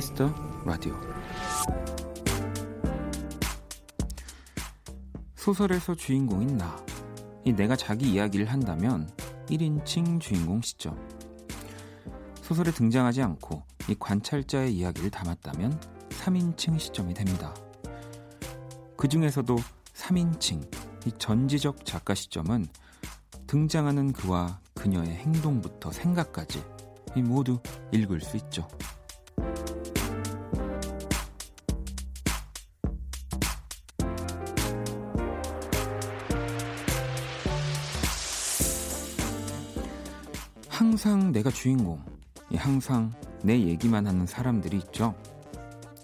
키스 더 라디오 소설에서 주인공인 나. 이 내가 자기 이야기를 한다면 1인칭 주인공 시점. 소설에 등장하지 않고 이 관찰자의 이야기를 담았다면 3인칭 시점이 됩니다. 그 중에서도 3인칭, 이 전지적 작가 시점은 등장하는 그와 그녀의 행동부터 생각까지 모두 읽을 수 있죠. 내가 주인공, 항상 내 얘기만 하는 사람들이 있죠.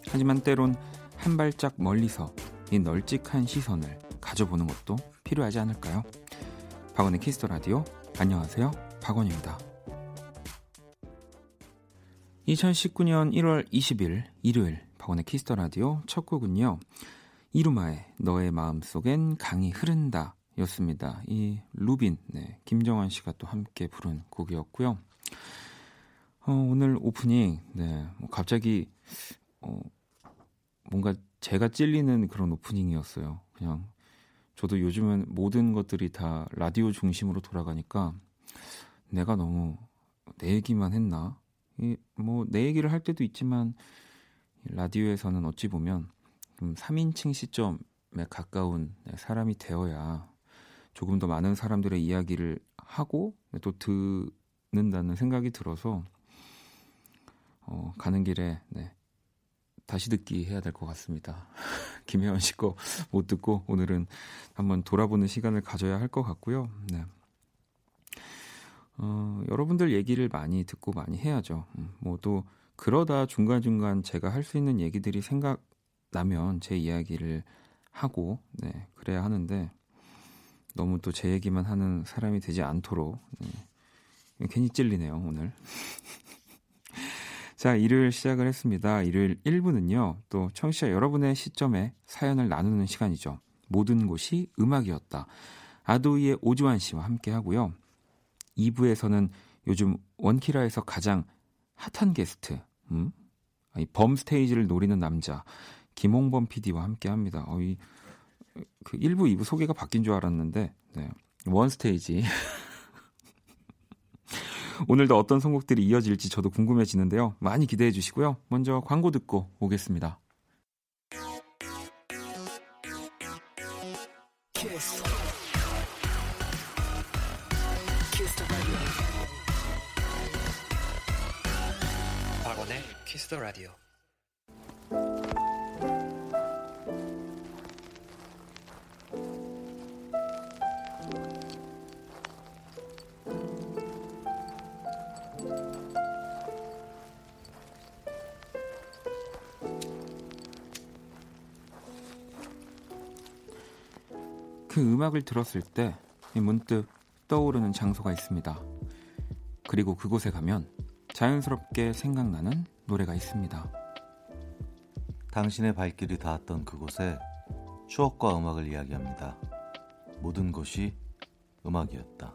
하지만 때론 한 발짝 멀리서 이 널찍한 시선을 가져보는 것도 필요하지 않을까요? 박원의 키스 더 라디오 안녕하세요. 박원입니다. 2019년 1월 20일 일요일 박원의 키스 더 라디오 첫 곡은요. 이루마의 너의 마음속엔 강이 흐른다 였습니다. 이 루빈, 네, 김정환 씨가 또 함께 부른 곡이었고요. 어, 오늘 오프닝, 네, 뭐 갑자기, 어, 뭔가 제가 찔리는 그런 오프닝이었어요. 그냥, 저도 요즘은 모든 것들이 다 라디오 중심으로 돌아가니까 내가 너무 내 얘기만 했나? 이, 뭐, 내 얘기를 할 때도 있지만, 라디오에서는 어찌 보면 좀 3인칭 시점에 가까운 네, 사람이 되어야 조금 더 많은 사람들의 이야기를 하고 또 듣는다는 생각이 들어서 어, 가는 길에 네, 다시 듣기 해야 될 것 같습니다. 김혜원 씨 거 못 듣고 오늘은 한번 돌아보는 시간을 가져야 할 것 같고요. 네. 어, 여러분들 얘기를 많이 듣고 많이 해야죠. 음, 뭐또 그러다 중간중간 제가 할 수 있는 얘기들이 생각나면 제 이야기를 하고 네, 그래야 하는데 너무 또 제 얘기만 하는 사람이 되지 않도록 네. 괜히 찔리네요 오늘. 자 일요일 시작을 했습니다. 일요일 1부는요 또 청취자 여러분의 시점에 사연을 나누는 시간이죠. 모든 곳이 음악이었다. 아도이의 오주환 씨와 함께 하고요. 2부에서는 요즘 원키라에서 가장 핫한 게스트, 음? 범 스테이지를 노리는 남자 김홍범 PD와 함께 합니다. 어, 이 그 1부, 2부 소개가 바뀐 줄 알았는데, 네. 원 스테이지. 오늘도 어떤 선곡들이 이어질지 저도 궁금해지는데요. 많이 기대해 주시고요. 먼저 광고 듣고 오겠습니다. 박원의 키스 더 라디오. 음악을 들었을 때 문득 떠오르는 장소가 있습니다. 그리고 그곳에 가면 자연스럽게 생각나는 노래가 있습니다. 당신의 발길이 닿았던 그곳에 추억과 음악을 이야기합니다. 모든 것이 음악이었다.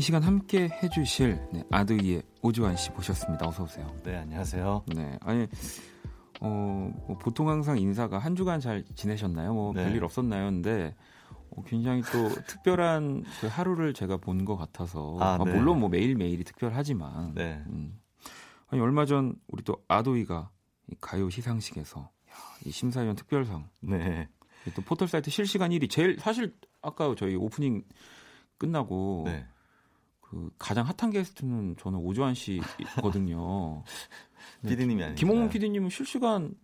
이 시간 함께 해주실 네, 아드이의 오주환 씨 모셨습니다. 어서 오세요. 네, 안녕하세요. 네, 아니 어, 뭐 보통 항상 인사가 한 주간 잘 지내셨나요? 뭐 네. 별일 없었나요? 근데 어, 굉장히 또 특별한 그 하루를 제가 본 것 같아서 아, 아, 네. 물론 뭐 매일 매일이 특별하지만 네. 음. 아니 얼마 전 우리 또 아도이가 가요 시상식에서 야, 이 심사위원 특별상 네. 또 포털 사이트 실시간 1위 제일 사실 아까 저희 오프닝 끝나고 네. 그 가장 핫한 게스트는 저는 오주환 씨거든요. 피디님이 아니라 김홍문 피디님은 실시간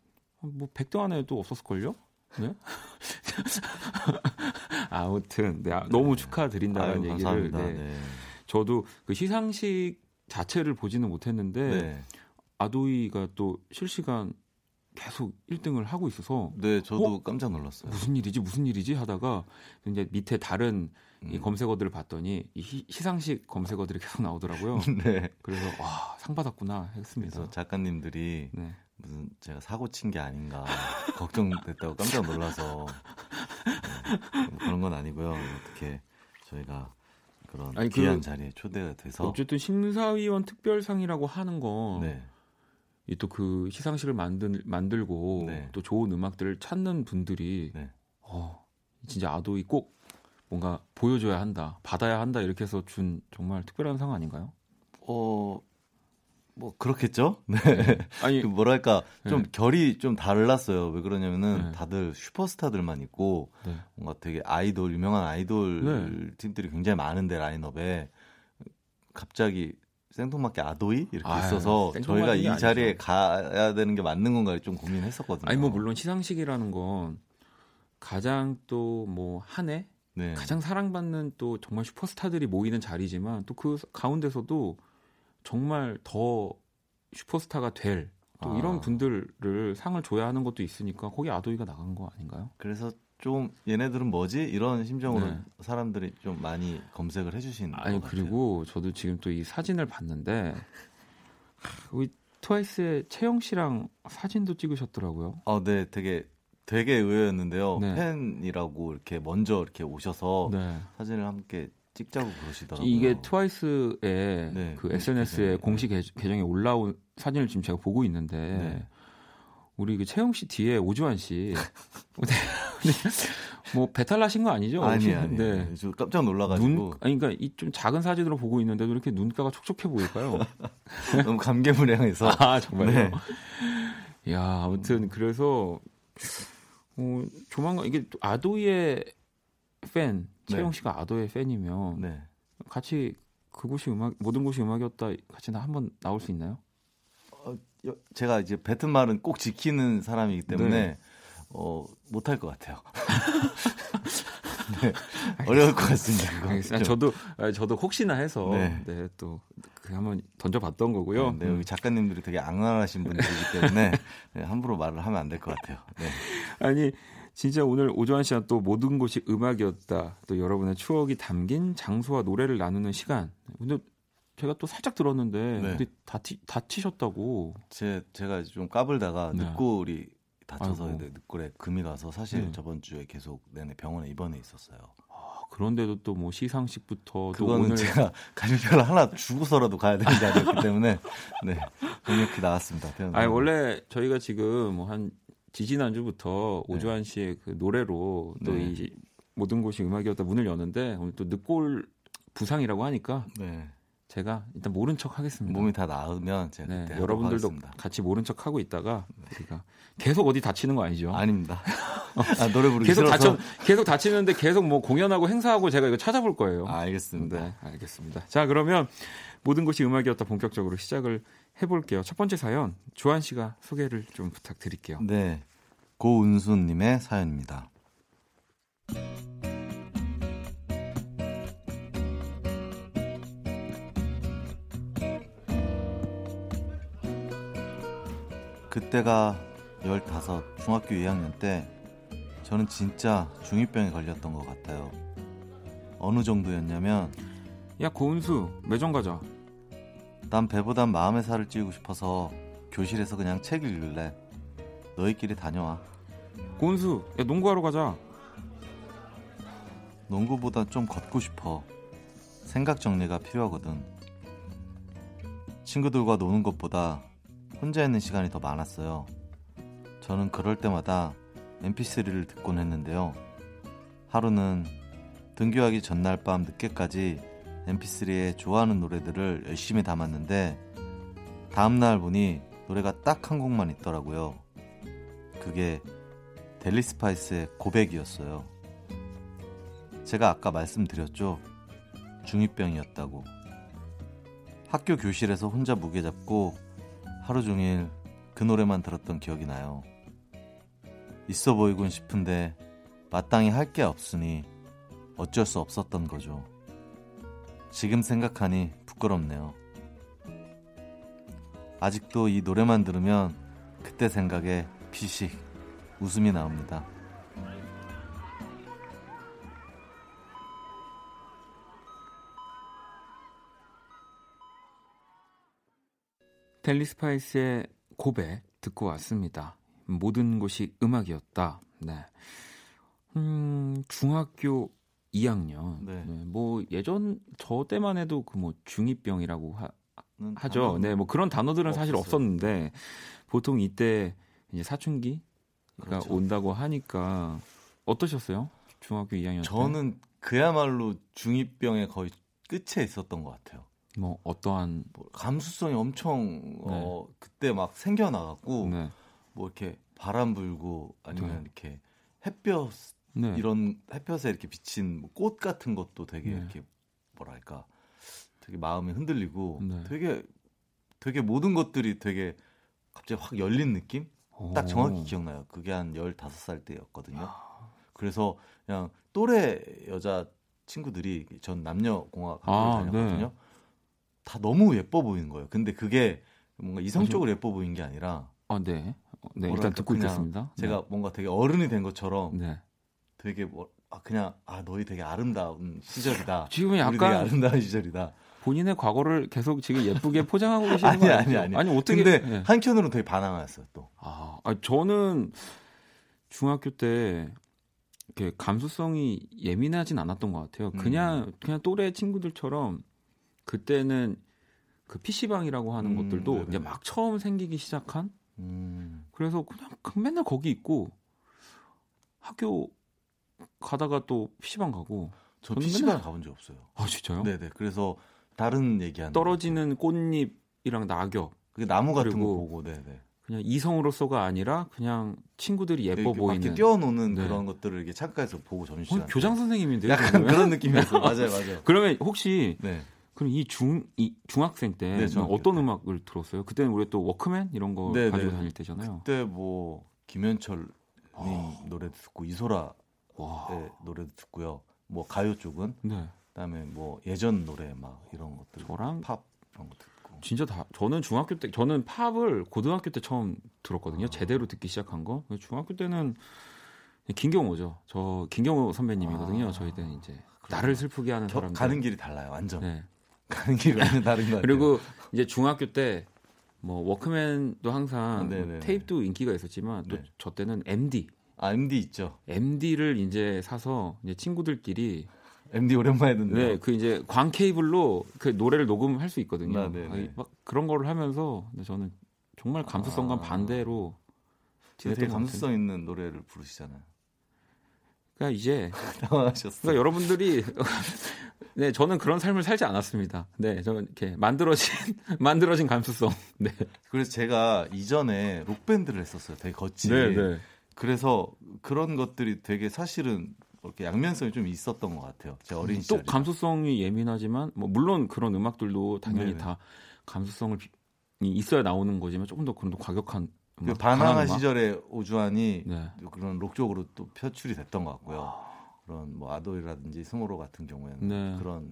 뭐 100등 안에도 없었을걸요? 네? 아무튼 네, 아, 너무 네. 축하드린다는 아유, 얘기를 네. 네. 저도 그 시상식 자체를 보지는 못했는데 네. 아도이가 또 실시간 계속 1등을 하고 있어서 네, 저도 어? 깜짝 놀랐어요. 무슨 일이지 무슨 일이지 하다가 이제 밑에 다른 음. 이 검색어들을 봤더니 이 시, 상식 검색어들이 계속 나오더라고요. 네. 그래서 와, 상 받았구나 했습니다. 그래서 작가님들이 네. 무슨 제가 사고 친 게 아닌가 걱정됐다고 깜짝 놀라서 네, 뭐 그런 건 아니고요. 어떻게 저희가 그런 아니, 귀한 그, 자리에 초대가 돼서 어쨌든 심사위원 특별상이라고 하는 건 네. 또그 시상식을 만들 만들고 네. 또 좋은 음악들을 찾는 분들이 네. 어, 진짜 아도이 꼭 뭔가 보여줘야 한다, 받아야 한다 이렇게 해서 준 정말 특별한 상 아닌가요? 어, 뭐 그렇겠죠. 네. 네. 아니 그 뭐랄까 좀 네. 결이 좀 달랐어요. 왜 그러냐면은 네. 다들 슈퍼스타들만 있고 네. 뭔가 되게 아이돌 유명한 아이돌 네. 팀들이 굉장히 많은데 라인업에 갑자기 생뚱맞게 아도이 이렇게 아유, 있어서 저희가 이 자리에 아니죠. 가야 되는 게 맞는 건가 좀 고민했었거든요. 아니 뭐 물론 시상식이라는 건 가장 또 뭐 한 해 네. 가장 사랑받는 또 정말 슈퍼스타들이 모이는 자리지만 또 그 가운데서도 정말 더 슈퍼스타가 될 또 이런 아. 분들을 상을 줘야 하는 것도 있으니까 거기 아도이가 나간 거 아닌가요? 그래서 좀 얘네들은 뭐지 이런 심정으로 네. 사람들이 좀 많이 검색을 해주신 아니 그리고 저도 지금 또 이 사진을 봤는데 우리 트와이스의 채영 씨랑 사진도 찍으셨더라고요. 아, 네, 되게 되게 의외였는데요. 네. 팬이라고 이렇게 먼저 이렇게 오셔서 네. 사진을 함께 찍자고 그러시더라고요. 이게 트와이스의 네, 그 SNS에. 공식 계정에 올라온 사진을 지금 제가 보고 있는데 네. 우리 그 채영 씨 뒤에 오주환 씨. 뭐 배탈 나신 거 아니죠? 아니 아니. 네. 저 깜짝 놀라가지고. 눈, 아니 그러니까 이 좀 작은 사진으로 보고 있는데도 이렇게 눈가가 촉촉해 보일까요? 너무 감개무량해서. 아 정말요. 네. 야 아무튼 그래서 어, 조만간 이게 아도이의 팬 채영 네. 씨가 아도의 팬이면 네. 같이 그곳이 음악 모든 곳이 음악이었다 같이 나 한번 나올 수 있나요? 어, 제가 이제 뱉은 말은 꼭 지키는 사람이기 때문에 네. 어, 못할 것 같아요. 네, 어려울 것 같습니다. 알겠습니다. 저도 저도 혹시나 해서 네, 네 또그 한번 던져봤던 거고요. 네, 여기 작가님들이 되게 악랄하신 분들이기 때문에 네, 함부로 말을 하면 안 될 것 같아요. 네. 아니 진짜 오늘 오조환 씨와 또 모든 곳이 음악이었다. 또 여러분의 추억이 담긴 장소와 노래를 나누는 시간. 근데 제가 또 살짝 들었는데 네. 다치, 다치셨다고. 제 제가 좀 까불다가 네. 늑골이 다쳐서 늑골에 금이 가서 사실 네. 저번 주에 계속 내내 병원에 입원해 있었어요. 아, 그런데도 또 뭐 시상식부터 그거는 오늘... 제가 갈비뼈를 하나 주고서라도 가야 되는 게 아니었기 때문에 네 이렇게 나왔습니다. 아니 원래 저희가 지금 뭐 한 지지난 주부터 네. 오주환 씨의 그 노래로 또이 네. 모든 곳이 음악이었다 문을 여는데 오늘 또 늦골 부상이라고 하니까 네. 제가 일단 모른 척 하겠습니다. 몸이 다 나으면 제가 네, 여러분들도 하겠습니다. 같이 모른 척 하고 있다가 네. 우리가 계속 어디 다치는 거 아니죠? 아닙니다. 아, 노래 부르기 계속 다쳐 계속 다치는데 계속 뭐 공연하고 행사하고 제가 이거 찾아볼 거예요. 아, 알겠습니다. 네, 알겠습니다. 자, 그러면 모든 것이 음악이었다 본격적으로 시작을 해볼게요. 첫 번째 사연 조한 씨가 소개를 좀 부탁드릴게요. 네, 고은수님의 사연입니다. 그때가 15 중학교 2학년 때 저는 진짜 중2병에 걸렸던 것 같아요. 어느 정도였냐면 야 고은수 매점 가자. 난 배보단 마음의 살을 찌우고 싶어서 교실에서 그냥 책 읽을래. 너희끼리 다녀와. 고은수 야 농구하러 가자. 농구보다 좀 걷고 싶어. 생각 정리가 필요하거든. 친구들과 노는 것보다 혼자 있는 시간이 더 많았어요. 저는 그럴 때마다 mp3를 듣곤 했는데요. 하루는 등교하기 전날 밤 늦게까지 mp3에 좋아하는 노래들을 열심히 담았는데 다음날 보니 노래가 딱 한 곡만 있더라고요. 그게 델리 스파이스의 고백이었어요. 제가 아까 말씀드렸죠. 중2병이었다고. 학교 교실에서 혼자 무게 잡고 하루 종일 그 노래만 들었던 기억이 나요. 있어 보이곤 싶은데 마땅히 할 게 없으니 어쩔 수 없었던 거죠. 지금 생각하니 부끄럽네요. 아직도 이 노래만 들으면 그때 생각에 피식 웃음이 나옵니다. 델리 스파이스의 고백 듣고 왔습니다. 모든 곳이 음악이었다. 네. 음, 중학교 2학년. 네. 네. 뭐 예전 저 때만 해도 그 뭐 중이병이라고 하, 하죠. 네, 뭐 그런 단어들은 없었어요. 사실 없었는데 보통 이때 이제 사춘기가 그렇죠. 온다고 하니까 어떠셨어요? 중학교 2학년 저는 때? 그야말로 중이병의 거의 끝에 있었던 것 같아요. 뭐 어떠한 뭐 감수성이 엄청 네. 어 그때 막 생겨나갖고 네. 뭐 이렇게 바람 불고 아니면 네. 이렇게 햇볕 네. 이런 햇볕에 이렇게 비친 뭐 꽃 같은 것도 되게 네. 이렇게 뭐랄까 되게 마음이 흔들리고 네. 되게 되게 모든 것들이 되게 갑자기 확 열린 느낌? 오. 딱 정확히 기억나요. 그게 한 15살 때였거든요. 아. 그래서 그냥 또래 여자 친구들이 전 남녀 공학 학교를 아, 다녔거든요. 네. 다 너무 예뻐 보이는 거예요. 근데 그게 뭔가 이성적으로 예뻐 보이는 게 아니라 아, 네. 네, 일단 듣고 있겠습니다. 제가 네. 뭔가 되게 어른이 된 것처럼 네. 되게 뭐 아, 그냥 아 너희 되게 아름다운 시절이다. 지금 약간 아름다운 시절이다. 본인의 과거를 계속 지금 예쁘게 포장하고 계시는 아니, 거 아니 아니 아니 어떻게 근데 네. 한켠으로는 되게 반항했어요 또. 아, 아 저는 중학교 때 이렇게 감수성이 예민하진 않았던 것 같아요. 그냥 음. 그냥 또래 친구들처럼 그때는 그 PC방이라고 하는 음, 것들도 네네. 이제 막 처음 생기기 시작한 음. 그래서 그냥 맨날 거기 있고 학교 가다가 또 PC방 가고 저 PC방 맨날... 가본 적 없어요. 아 진짜요? 네네. 그래서 다른 얘기하는 떨어지는 꽃잎이랑 낙엽 그 나무 같은 거 보고 네네. 그냥 이성으로서가 아니라 그냥 친구들이 예뻐 보이는 뛰어노는 네. 그런 것들을 이렇게 창가에서 보고 점심시간 어, 교장 선생님인데요. 약간 그런 느낌이었어요. 맞아요, 맞아요. 그러면 혹시 네. 그럼 이 중, 이 중학생 때 네, 어떤 때. 음악을 들었어요? 그때는 우리 또 워크맨 이런 거 네, 가지고 네. 다닐 때잖아요. 그때 뭐 김현철 님 아. 노래도 듣고 이소라 의 노래도 듣고요. 뭐 가요 쪽은 네. 그다음에 뭐 예전 노래 막 이런 것들 저랑 팝 이런 거 듣고 진짜 다 저는 중학교 때 저는 팝을 고등학교 때 처음 들었거든요. 아. 제대로 듣기 시작한 거. 중학교 때는 김경호죠. 저 김경호 선배님이거든요. 아. 저희 때는 이제 나를 슬프게 하는 사람 가는 길이 달라요. 완전. 네. 가는 길이 완전 다른 것 같아요. 그리고 이제 중학교 때 뭐 워크맨도 항상 뭐 테이프도 인기가 있었지만 또저 네. 때는 MD. 아 MD 있죠. MD를 이제 사서 이제 친구들끼리 MD 오랜만에 듣는. 네, 그 이제 광 케이블로 그 노래를 녹음할 수 있거든요. 아, 막 그런 거를 하면서 저는 정말 감수성과 아, 반대로 되게 감수성 있는 노래를 부르시잖아요. 그러니까 이제 당황하셨어요. 그러니까 여러분들이 네 저는 그런 삶을 살지 않았습니다. 네 저는 이렇게 만들어진 만들어진 감수성. 네. 그래서 제가 이전에 록 밴드를 했었어요. 되게 거친. 네, 네. 그래서 그런 것들이 되게 사실은 이렇게 양면성이 좀 있었던 것 같아요. 제 어린 시절. 또 감수성이 예민하지만 뭐 물론 그런 음악들도 당연히 네네. 다 감수성을 있어야 나오는 거지만 조금 더 그런 더 과격한 그 반항한 시절에 오주환이 네. 그런 록 쪽으로 또 표출이 됐던 것 같고요. 아. 그런 뭐 아돌이라든지 스모로 같은 경우에는 네. 그런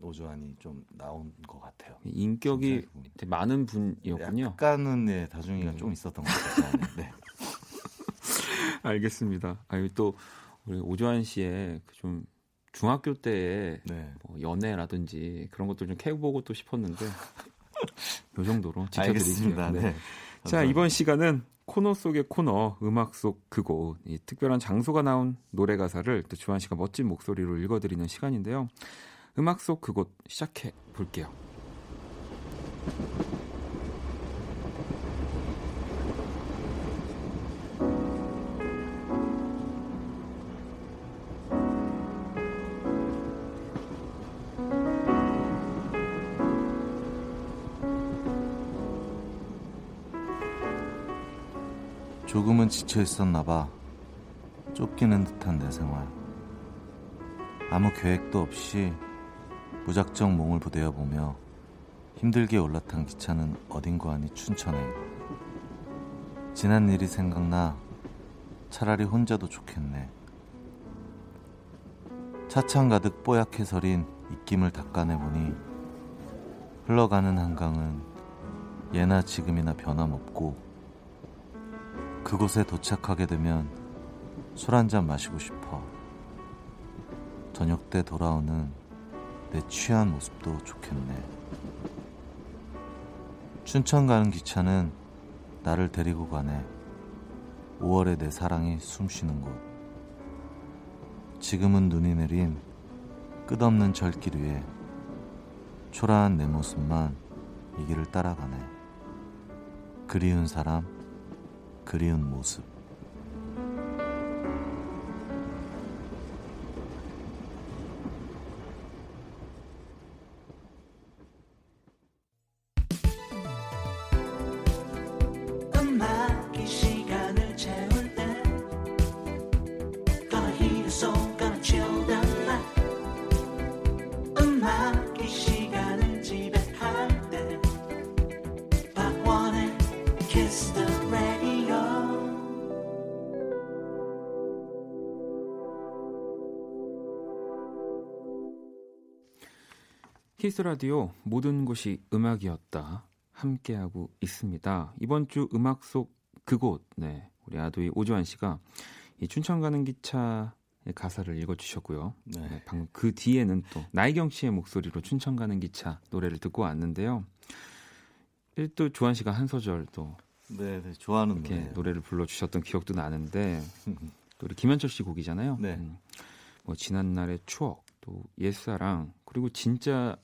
오주환이 좀 나온 것 같아요. 인격이 많은 분이었군요. 약간은 네, 다중이가 네. 좀 있었던 것 같아요. 네. 알겠습니다. 아유 또 우리 오주환 씨의 그좀 중학교 때의 네. 뭐 연애라든지 그런 것들 좀 캐보고 또 싶었는데 요 정도로 지켜드리겠습니다. 네. 네. 자, 이번 시간은 코너 속의 코너, 음악 속 그곳, 이 특별한 장소가 나온 노래 가사를 또 주한 씨가 멋진 목소리로 읽어드리는 시간인데요. 음악 속 그곳 시작해 볼게요. 지쳐 있었나 봐. 쫓기는 듯한 내 생활. 아무 계획도 없이 무작정 몽을 부대어 보며 힘들게 올라탄 기차는 어딘가 하니 춘천에. 지난 일이 생각나 차라리 혼자도 좋겠네. 차창 가득 뽀얗게 서린 입김을 닦아내보니 흘러가는 한강은 예나 지금이나 변함없고 그곳에 도착하게 되면 술 한 잔 마시고 싶어. 저녁 때 돌아오는 내 취한 모습도 좋겠네. 춘천 가는 기차는 나를 데리고 가네. 5월에 내 사랑이 숨 쉬는 곳. 지금은 눈이 내린 끝없는 절길 위에 초라한 내 모습만 이 길을 따라가네. 그리운 사람, 그리운 모습. 키스 라디오 모든 곳이 음악이었다 함께하고 있습니다. 이번 주 음악 속 그곳 네 우리 아도이 오주환 씨가 이 춘천 가는 기차의 가사를 읽어주셨고요. 네. 네, 방금 그 뒤에는 또 나이경 씨의 목소리로 춘천 가는 기차 노래를 듣고 왔는데요. 또 주환 씨가 한 소절 또 네, 네 좋아하는 이렇게 노래예요. 노래를 불러주셨던 기억도 나는데 또 우리 김현철 씨 곡이잖아요. 네. 음, 뭐 지난 날의 추억 또 옛사랑 그리고 진짜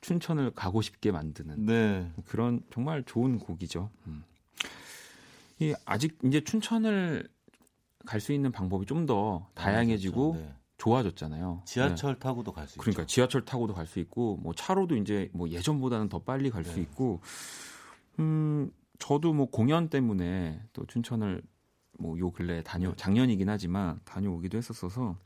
춘천을 가고 싶게 만드는 네. 그런 정말 좋은 곡이죠. 음. 이 아직 이제 춘천을 갈 수 있는 방법이 좀 더 다양해지고 네. 좋아졌잖아요. 지하철 네. 타고도 갈 수 있죠. 그러니까 지하철 타고도 갈 수 있고 뭐 차로도 이제 뭐 예전보다는 더 빨리 갈수 네. 있고 음 저도 뭐 공연 때문에 또 춘천을 뭐 요 근래 다녀 네. 작년이긴 하지만 다녀오기도 했었어서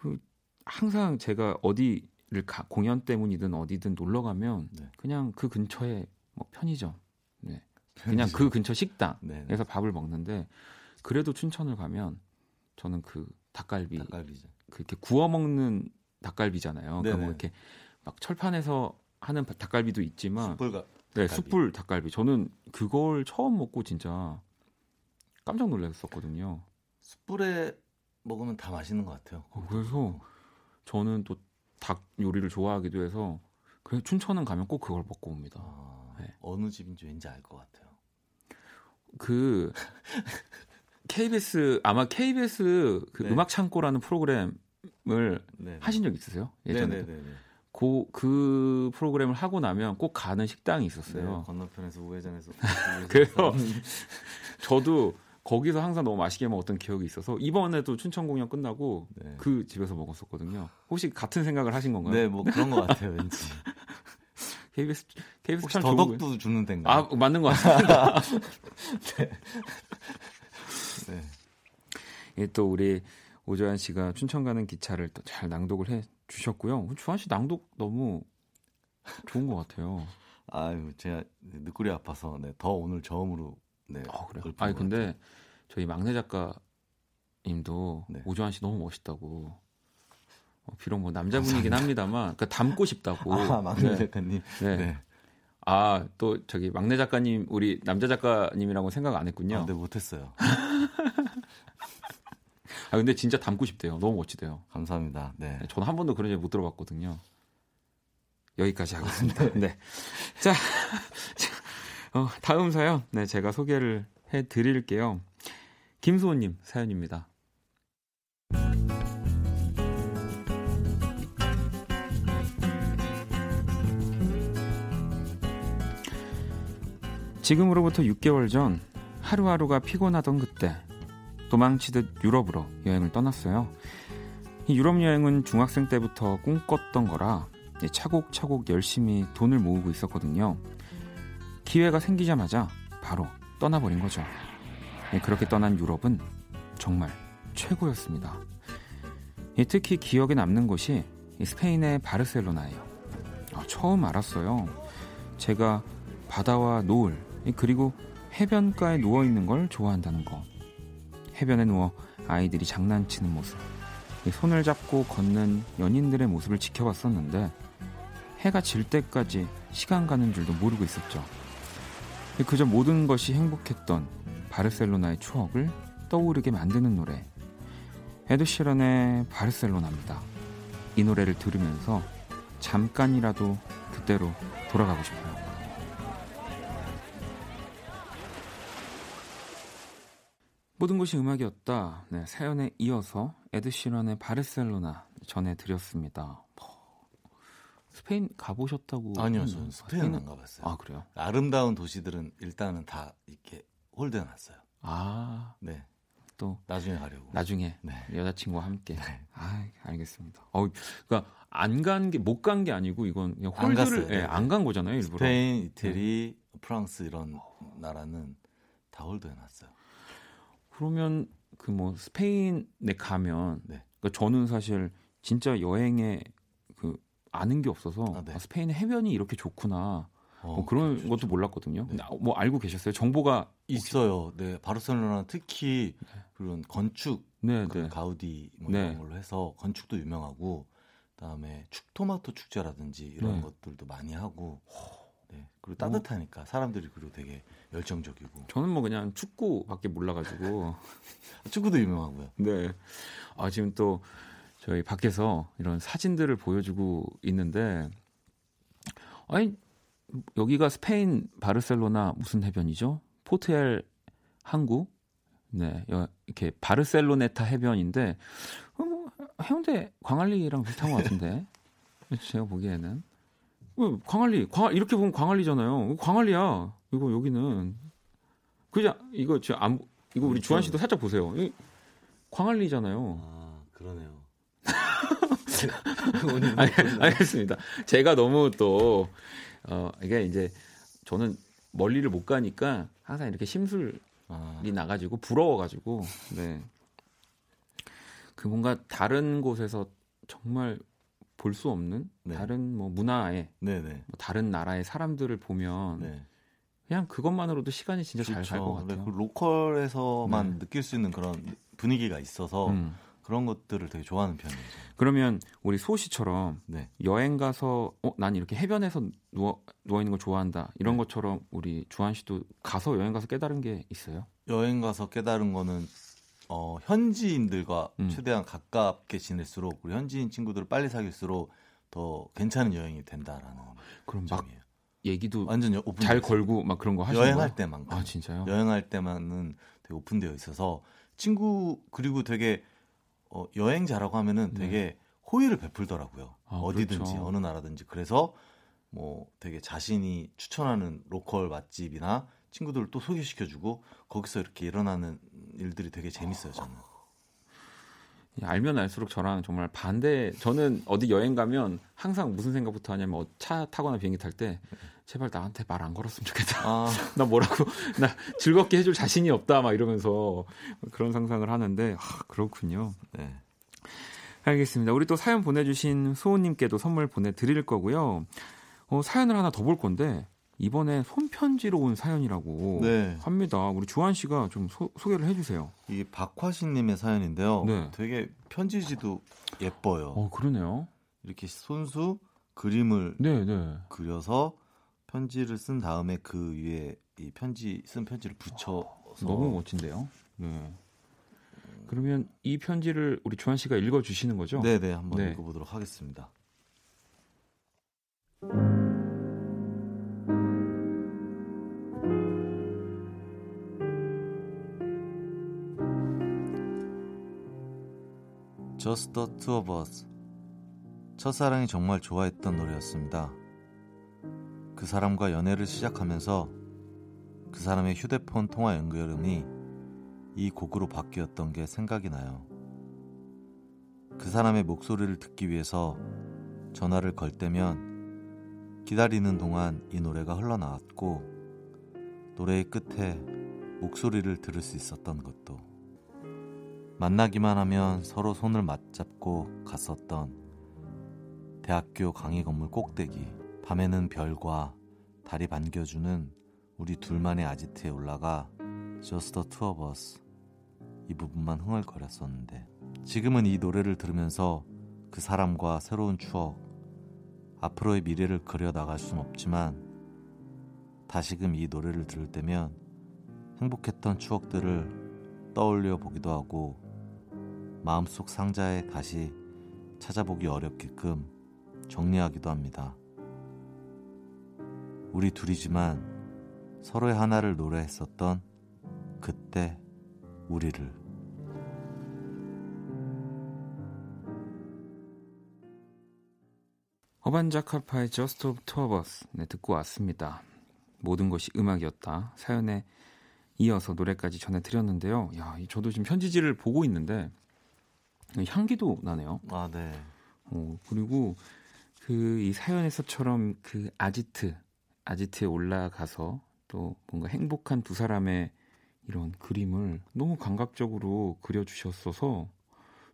그 항상 제가 어디 가, 공연 때문이든 어디든 놀러 가면 네. 그냥 그 근처에 뭐 편의점, 네. 그냥 그 근처 식당에서 네, 네. 밥을 먹는데 그래도 춘천을 가면 저는 그 닭갈비, 닭갈비죠. 그렇게 구워 먹는 닭갈비잖아요. 그러니까 뭐 이렇게 막 철판에서 하는 닭갈비도 있지만 숯불 네, 숯불 닭갈비. 저는 그걸 처음 먹고 진짜 깜짝 놀랐었거든요. 숯불에 먹으면 다 맛있는 것 같아요. 어, 그래서 저는 또 닭 요리를 좋아하기도 해서 그래 춘천은 가면 꼭 그걸 먹고 옵니다. 아, 네. 어느 집인지 왠지 알 것 같아요. 그 KBS 아마 KBS 그 네. 음악 창고라는 프로그램을 네. 하신 적 있으세요? 예전에? 네, 네, 네, 그, 그 프로그램을 하고 나면 꼭 가는 식당이 있었어요. 네, 건너편에서 우회전해서. 그래서 저도 거기서 항상 너무 맛있게 먹었던 기억이 있어서 이번에도 춘천 공연 끝나고 네. 그 집에서 먹었었거든요. 혹시 같은 생각을 하신 건가요? 네, 뭐 그런 것 같아요, 왠지. KBS KBS 혹시 더덕도 주는 데인가? 아 맞는 것 같습니다. 네. 네. 예, 또 우리 오조환 씨가 춘천 가는 기차를 또 잘 낭독을 해 주셨고요. 주환 씨 낭독 너무 좋은 것 같아요. 아유, 제가 늦구리 아파서 네, 더 오늘 처음으로 네. 아, 그래요? 아니 근데 저희 막내 작가님도 네. 오주환 씨 너무 멋있다고. 어, 비록 뭐 남자분이긴 합니다만, 그러니까 닮고 싶다고. 아, 막내 네. 작가님. 네. 네. 아, 또 저기 막내 작가님, 우리 남자 작가님이라고 생각 안 했군요. 아, 네, 못했어요. 아, 근데 진짜 닮고 싶대요. 너무 멋지대요. 감사합니다. 네. 네 저는 한 번도 그런 얘기 못 들어봤거든요. 여기까지 하겠습니다. 네. 네. 자, 어, 다음 사연, 네, 제가 소개를 해 드릴게요. 김수호님 사연입니다. 지금으로부터 6개월 전 하루하루가 피곤하던 그때 도망치듯 유럽으로 여행을 떠났어요. 이 유럽 여행은 중학생 때부터 꿈꿨던 거라 차곡차곡 열심히 돈을 모으고 있었거든요. 기회가 생기자마자 바로 떠나버린 거죠. 네, 그렇게 떠난 유럽은 정말 최고였습니다. 특히 기억에 남는 곳이 스페인의 바르셀로나예요. 아, 처음 알았어요. 제가 바다와 노을 그리고 해변가에 누워 있는 걸 좋아한다는 거. 해변에 누워 아이들이 장난치는 모습. 손을 잡고 걷는 연인들의 모습을 지켜봤었는데 해가 질 때까지 시간 가는 줄도 모르고 있었죠. 그저 모든 것이 행복했던 바르셀로나의 추억을 떠오르게 만드는 노래 에드시런의 바르셀로나입니다. 이 노래를 들으면서 잠깐이라도 그때로 돌아가고 싶어요. 모든 것이 음악이었다. 네, 사연에 이어서 에드시런의 바르셀로나 전해드렸습니다. 스페인 가보셨다고? 아니요, 저는 스페인은 안 가봤어요. 아 그래요? 아름다운 도시들은 일단은 다 이렇게 홀대해놨어요. 아, 네. 또 나중에 가려고. 나중에 네. 여자친구와 함께. 네. 아, 알겠습니다. 어, 그러니까 안 간 게 못 간 게 아니고 이건 그냥 홀드를 예, 네, 안간 거잖아요, 일부러. 스페인, 이태리, 네. 프랑스 이런 나라는 다 홀드해놨어요. 그러면 그 뭐 스페인에 가면 네. 그러니까 저는 사실 진짜 여행에 그 아는 게 없어서 아, 네. 아, 스페인의 해변이 이렇게 좋구나. 어, 뭐 그런 그렇죠. 것도 몰랐거든요. 네. 뭐 알고 계셨어요? 정보가 있어요. 네, 바르셀로나 특히 네. 그런 건축, 네, 그 네. 가우디 뭐 이런 네. 걸로 해서 건축도 유명하고 그다음에 축토마토 축제라든지 이런 네. 것들도 많이 하고. 네. 그리고 따뜻하니까 사람들이 그리고 되게 열정적이고. 저는 뭐 그냥 축구밖에 몰라가지고 축구도 유명하고요. 네. 아 지금 또 저희 밖에서 이런 사진들을 보여주고 있는데 아니 여기가 스페인 바르셀로나 무슨 해변이죠? 포트엘 항구. 네, 이렇게 바르셀로네타 해변인데 어, 뭐 해운대 광안리랑 비슷한 것 같은데 제가 보기에는 어, 광안리, 광 이렇게 보면 광안리잖아요. 광안리야. 이거 여기는 그죠? 이거 저안 이거 우리 주한 씨도 살짝 보세요. 광안리잖아요. 아 그러네요. 아니, 알겠습니다. 제가 너무 또 어, 이게 이제 저는 멀리를 못 가니까 항상 이렇게 심술이 아. 나가지고 부러워가지고 네. 그 뭔가 다른 곳에서 정말 볼 수 없는 네. 다른 뭐 문화에 네, 네. 뭐 다른 나라의 사람들을 보면 네. 그냥 그것만으로도 시간이 진짜 잘살것 같아요. 그 로컬에서만 네. 느낄 수 있는 그런 분위기가 있어서 음. 그런 것들을 되게 좋아하는 편이에요. 그러면 우리 소 씨처럼 네. 여행 가서 어, 난 이렇게 해변에서 누워 누워 있는 걸 좋아한다 이런 네. 것처럼 우리 주한 씨도 가서 여행 가서 깨달은 게 있어요? 여행 가서 깨달은 거는 어, 현지인들과 음. 최대한 가깝게 지낼수록 우리 현지인 친구들을 빨리 사귈수록 더 괜찮은 여행이 된다라는 그럼 점이에요. 막 얘기도 완전 잘 걸고 막 그런 거 하시는 여행할 때만 아 진짜요? 여행할 때만은 되게 오픈되어 있어서 친구 그리고 되게 어, 여행자라고 하면은 네. 되게 네. 호의를 베풀더라고요. 아, 어디든지 그렇죠. 어느 나라든지 그래서 뭐 되게 자신이 추천하는 로컬 맛집이나 친구들을 또 소개시켜주고 거기서 이렇게 일어나는 일들이 되게 재밌어요 저는. 알면 알수록 저랑 정말 반대. 저는 어디 여행 가면 항상 무슨 생각부터 하냐면 어, 차 타거나 비행기 탈 때 제발 나한테 말 안 걸었으면 좋겠다. 아. 나 뭐라고 나 즐겁게 해줄 자신이 없다 막 이러면서 그런 상상을 하는데 아, 그렇군요. 네. 알겠습니다. 우리 또 사연 보내주신 소우님께도 선물 보내드릴 거고요. 어, 사연을 하나 더 볼 건데 이번에 손편지로 온 사연이라고 네. 합니다. 우리 주한 씨가 좀 소, 개를 해주세요. 이게 박화신님의 사연인데요. 네. 되게 편지지도 예뻐요. 어, 그러네요. 이렇게 손수 그림을 네, 네. 그려서 편지를 쓴 다음에 그 위에 이 편지 쓴 편지를 붙여서 너무 멋진데요. 네. 그러면 이 편지를 우리 주한 씨가 읽어 주시는 거죠? 네, 네. 한번 네. 읽어 보도록 하겠습니다. Just the Two of Us 첫사랑이 정말 좋아했던 노래였습니다. 그 사람과 연애를 시작하면서 그 사람의 휴대폰 통화 연결음이 이 곡으로 바뀌었던 게 생각이 나요. 그 사람의 목소리를 듣기 위해서 전화를 걸 때면 기다리는 동안 이 노래가 흘러나왔고 노래의 끝에 목소리를 들을 수 있었던 것도 만나기만 하면 서로 손을 맞잡고 갔었던 대학교 강의 건물 꼭대기 밤에는 별과 달이 반겨주는 우리 둘만의 아지트에 올라가 Just the two of us 이 부분만 흥얼거렸었는데 지금은 이 노래를 들으면서 그 사람과 새로운 추억 앞으로의 미래를 그려 나갈 순 없지만 다시금 이 노래를 들을 때면 행복했던 추억들을 떠올려 보기도 하고 마음속 상자에 다시 찾아보기 어렵게끔 정리하기도 합니다. 우리 둘이지만 서로의 하나를 노래했었던 그때 우리를 어반자카파의 Just of Two of Us 네, 듣고 왔습니다. 모든 것이 음악이었다. 사연에 이어서 노래까지 전해드렸는데요. 야, 저도 지금 편지지를 보고 있는데 향기도 나네요. 아, 네. 어, 그리고 그 이 사연에서처럼 그 아지트, 아지트에 올라가서 또 뭔가 행복한 두 사람의 이런 그림을 너무 감각적으로 그려주셨어서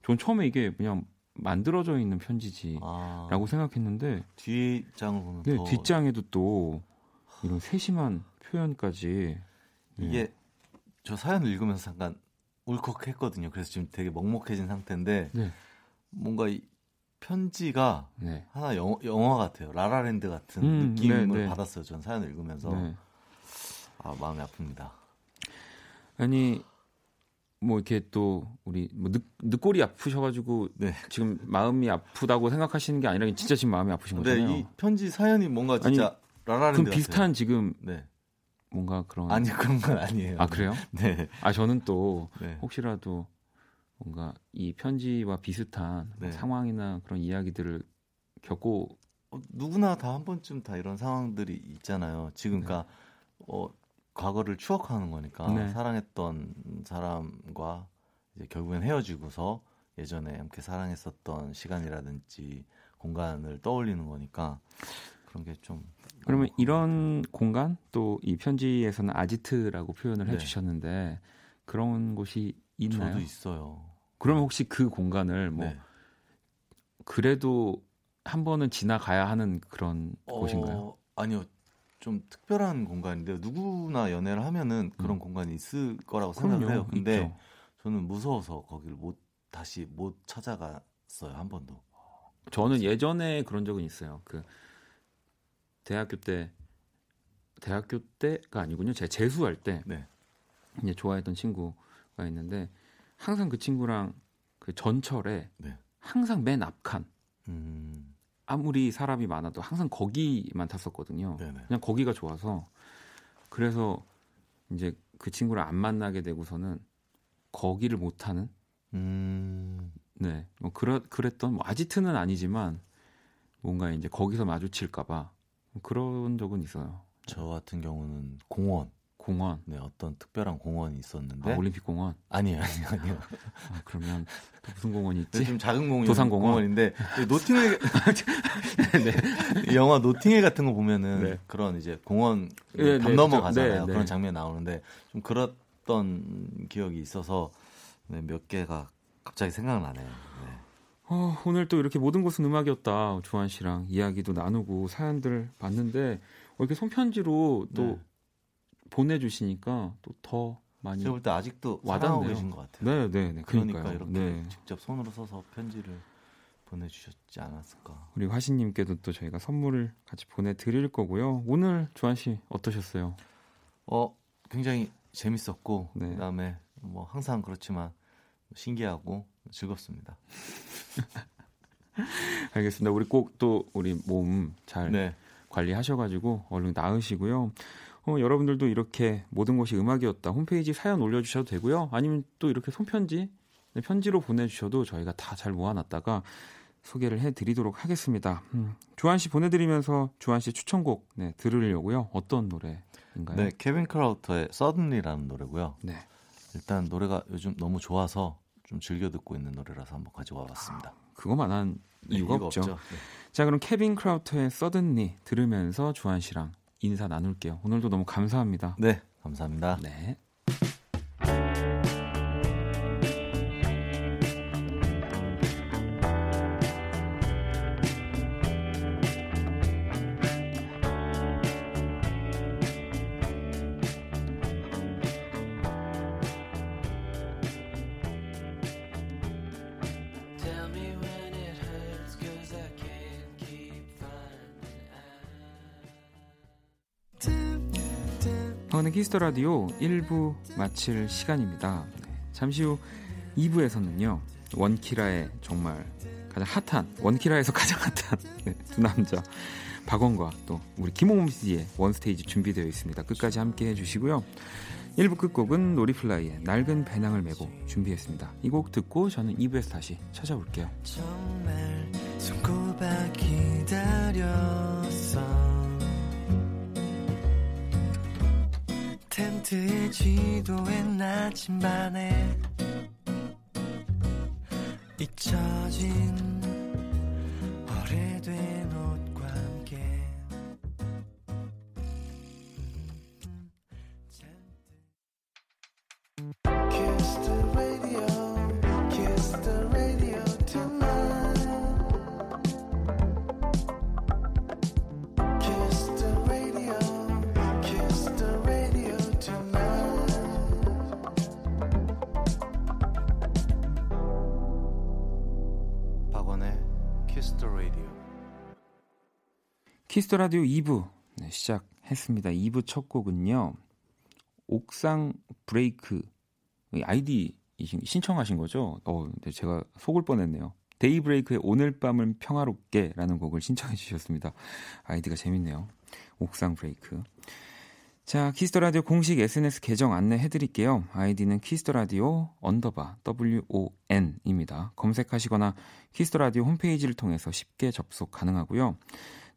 전 처음에 이게 그냥 만들어져 있는 편지지라고 아, 생각했는데 뒷장을 보면 네, 더... 뒷장에도 또 이런 세심한 표현까지 네. 이게 저 사연을 읽으면서 잠깐 울컥했거든요. 그래서 지금 되게 먹먹해진 상태인데 네. 뭔가 이 편지가 네. 하나 영화, 영화 같아요. 라라랜드 같은 음, 느낌을 네, 네. 받았어요. 전 사연을 읽으면서 네. 아 마음이 아픕니다. 아니 뭐 이렇게 또 우리 뭐 늦, 늦골이 아프셔가지고 네. 지금 마음이 아프다고 생각하시는 게 아니라 진짜 지금 마음이 아프신 거잖아요. 네, 이 편지 사연이 뭔가 진짜 아니, 라라랜드 그럼 비슷한. 지금 네. 뭔가 그런 아니 그런 건 아니에요. 아 그래요? 네. 아 저는 또 네. 혹시라도 뭔가 이 편지와 비슷한 네. 상황이나 그런 이야기들을 겪고 어, 누구나 다 한 번쯤 다 이런 상황들이 있잖아요. 지금 그러니까 네. 어 과거를 추억하는 거니까 네. 사랑했던 사람과 이제 결국엔 헤어지고서 예전에 함께 사랑했었던 시간이라든지 공간을 떠올리는 거니까 그런 게 좀 그러면 이런 공간 또 이 편지에서는 아지트라고 표현을 네. 해주셨는데 그런 곳이 있나요? 저도 있어요. 그러면 혹시 그 공간을 뭐 네. 그래도 한 번은 지나가야 하는 그런 어, 곳인가요? 아니요. 좀 특별한 공간인데요. 누구나 연애를 하면은 그런 음. 공간이 있을 거라고 생각을 해요. 근데 있죠. 저는 무서워서 거기를 못 다시 못 찾아갔어요 한 번도. 저는 예전에 그런 적은 있어요. 그 대학교 때 대학교 때가 아니군요. 제가 재수할 때 네. 이제 좋아했던 친구가 있는데 항상 그 친구랑 그 전철에 네. 항상 맨 앞칸 음. 아무리 사람이 많아도 항상 거기만 탔었거든요. 네네. 그냥 거기가 좋아서 그래서 이제 그 친구를 안 만나게 되고서는 거기를 못 타는 음... 네, 뭐 그러, 그랬던 뭐 아지트는 아니지만 뭔가 이제 거기서 마주칠까 봐 그런 적은 있어요. 저 같은 경우는 공원 공원. 네, 어떤 특별한 공원이 있었는데. 아, 올림픽 공원? 아니에요, 아니요, 아니요. 아, 그러면 또 무슨 공원이 있지? 좀 작은 공원. 도산공원. 공원인데 노팅힐 네. 영화 노팅힐 같은 거 보면은 네. 그런 이제 공원 네, 담 네, 넘어가잖아요. 네, 그런 장면 나오는데 좀 그랬던 기억이 있어서 네, 몇 개가 갑자기 생각나네요. 네. 어, 오늘 또 이렇게 모든 것은 음악이었다. 조한 씨랑 이야기도 나누고 사연들 봤는데 어, 이렇게 손편지로 또 보내주시니까 또 더 많이. 제가 볼 때 아직도 와닿고 계신 것 같아요. 네, 네, 네. 그러니까 그러니까요. 이렇게 네. 직접 손으로 써서 편지를 보내주셨지 않았을까. 우리 화신님께도 또 저희가 선물을 같이 보내드릴 거고요. 오늘 조한 씨 어떠셨어요? 어, 굉장히 재밌었고 네. 그다음에 뭐 항상 그렇지만 신기하고 즐겁습니다. 알겠습니다. 우리 꼭 또 우리 몸잘 네. 관리하셔가지고 얼른 나으시고요. 어, 여러분들도 이렇게 모든 것이 음악이었다 홈페이지 사연 올려주셔도 되고요. 아니면 또 이렇게 손편지 네, 편지로 보내주셔도 저희가 다 잘 모아놨다가 소개를 해드리도록 하겠습니다. 음, 주한 씨 보내드리면서 주한 씨 추천곡 네, 들으려고요. 어떤 노래인가요? 네, 케빈 크라우터의 Suddenly라는 노래고요. 네. 일단 노래가 요즘 너무 좋아서 좀 즐겨 듣고 있는 노래라서 한번 가져와 봤습니다. 아, 그거만한 네, 이유가, 이유가 없죠. 없죠. 네. 자, 그럼 케빈 크라우터의 Suddenly 들으면서 주한 씨랑 인사 나눌게요. 오늘도 너무 감사합니다. 네, 감사합니다. 네. 키스 더 라디오 1부 마칠 시간입니다. 네, 잠시 후 2부에서는요. 원키라의 정말 가장 핫한 원키라에서 가장 핫한 네, 두 남자 박원과 또 우리 김홍범 씨의 원스테이지 준비되어 있습니다. 끝까지 함께 해주시고요. 1부 끝곡은 노리플라이의 낡은 배낭을 메고 준비했습니다. 이 곡 듣고 저는 2부에서 다시 찾아올게요. 정말 손꼽아 기다렸어 트의 지도에 나침반에 잊혀진 키스 더 라디오 2부 네, 시작했습니다. 2부 첫 곡은요. 옥상 브레이크 아이디 신청하신 거죠? 어, 근데 제가 속을 뻔했네요. 데이브레이크의 오늘 밤은 평화롭게라는 곡을 신청해 주셨습니다. 아이디가 재밌네요. 옥상 브레이크. 자, 키스 더 라디오 공식 SNS 계정 안내해 드릴게요. 아이디는 키스 더 라디오 언더바 WON입니다. 검색하시거나 키스 더 라디오 홈페이지를 통해서 쉽게 접속 가능하고요.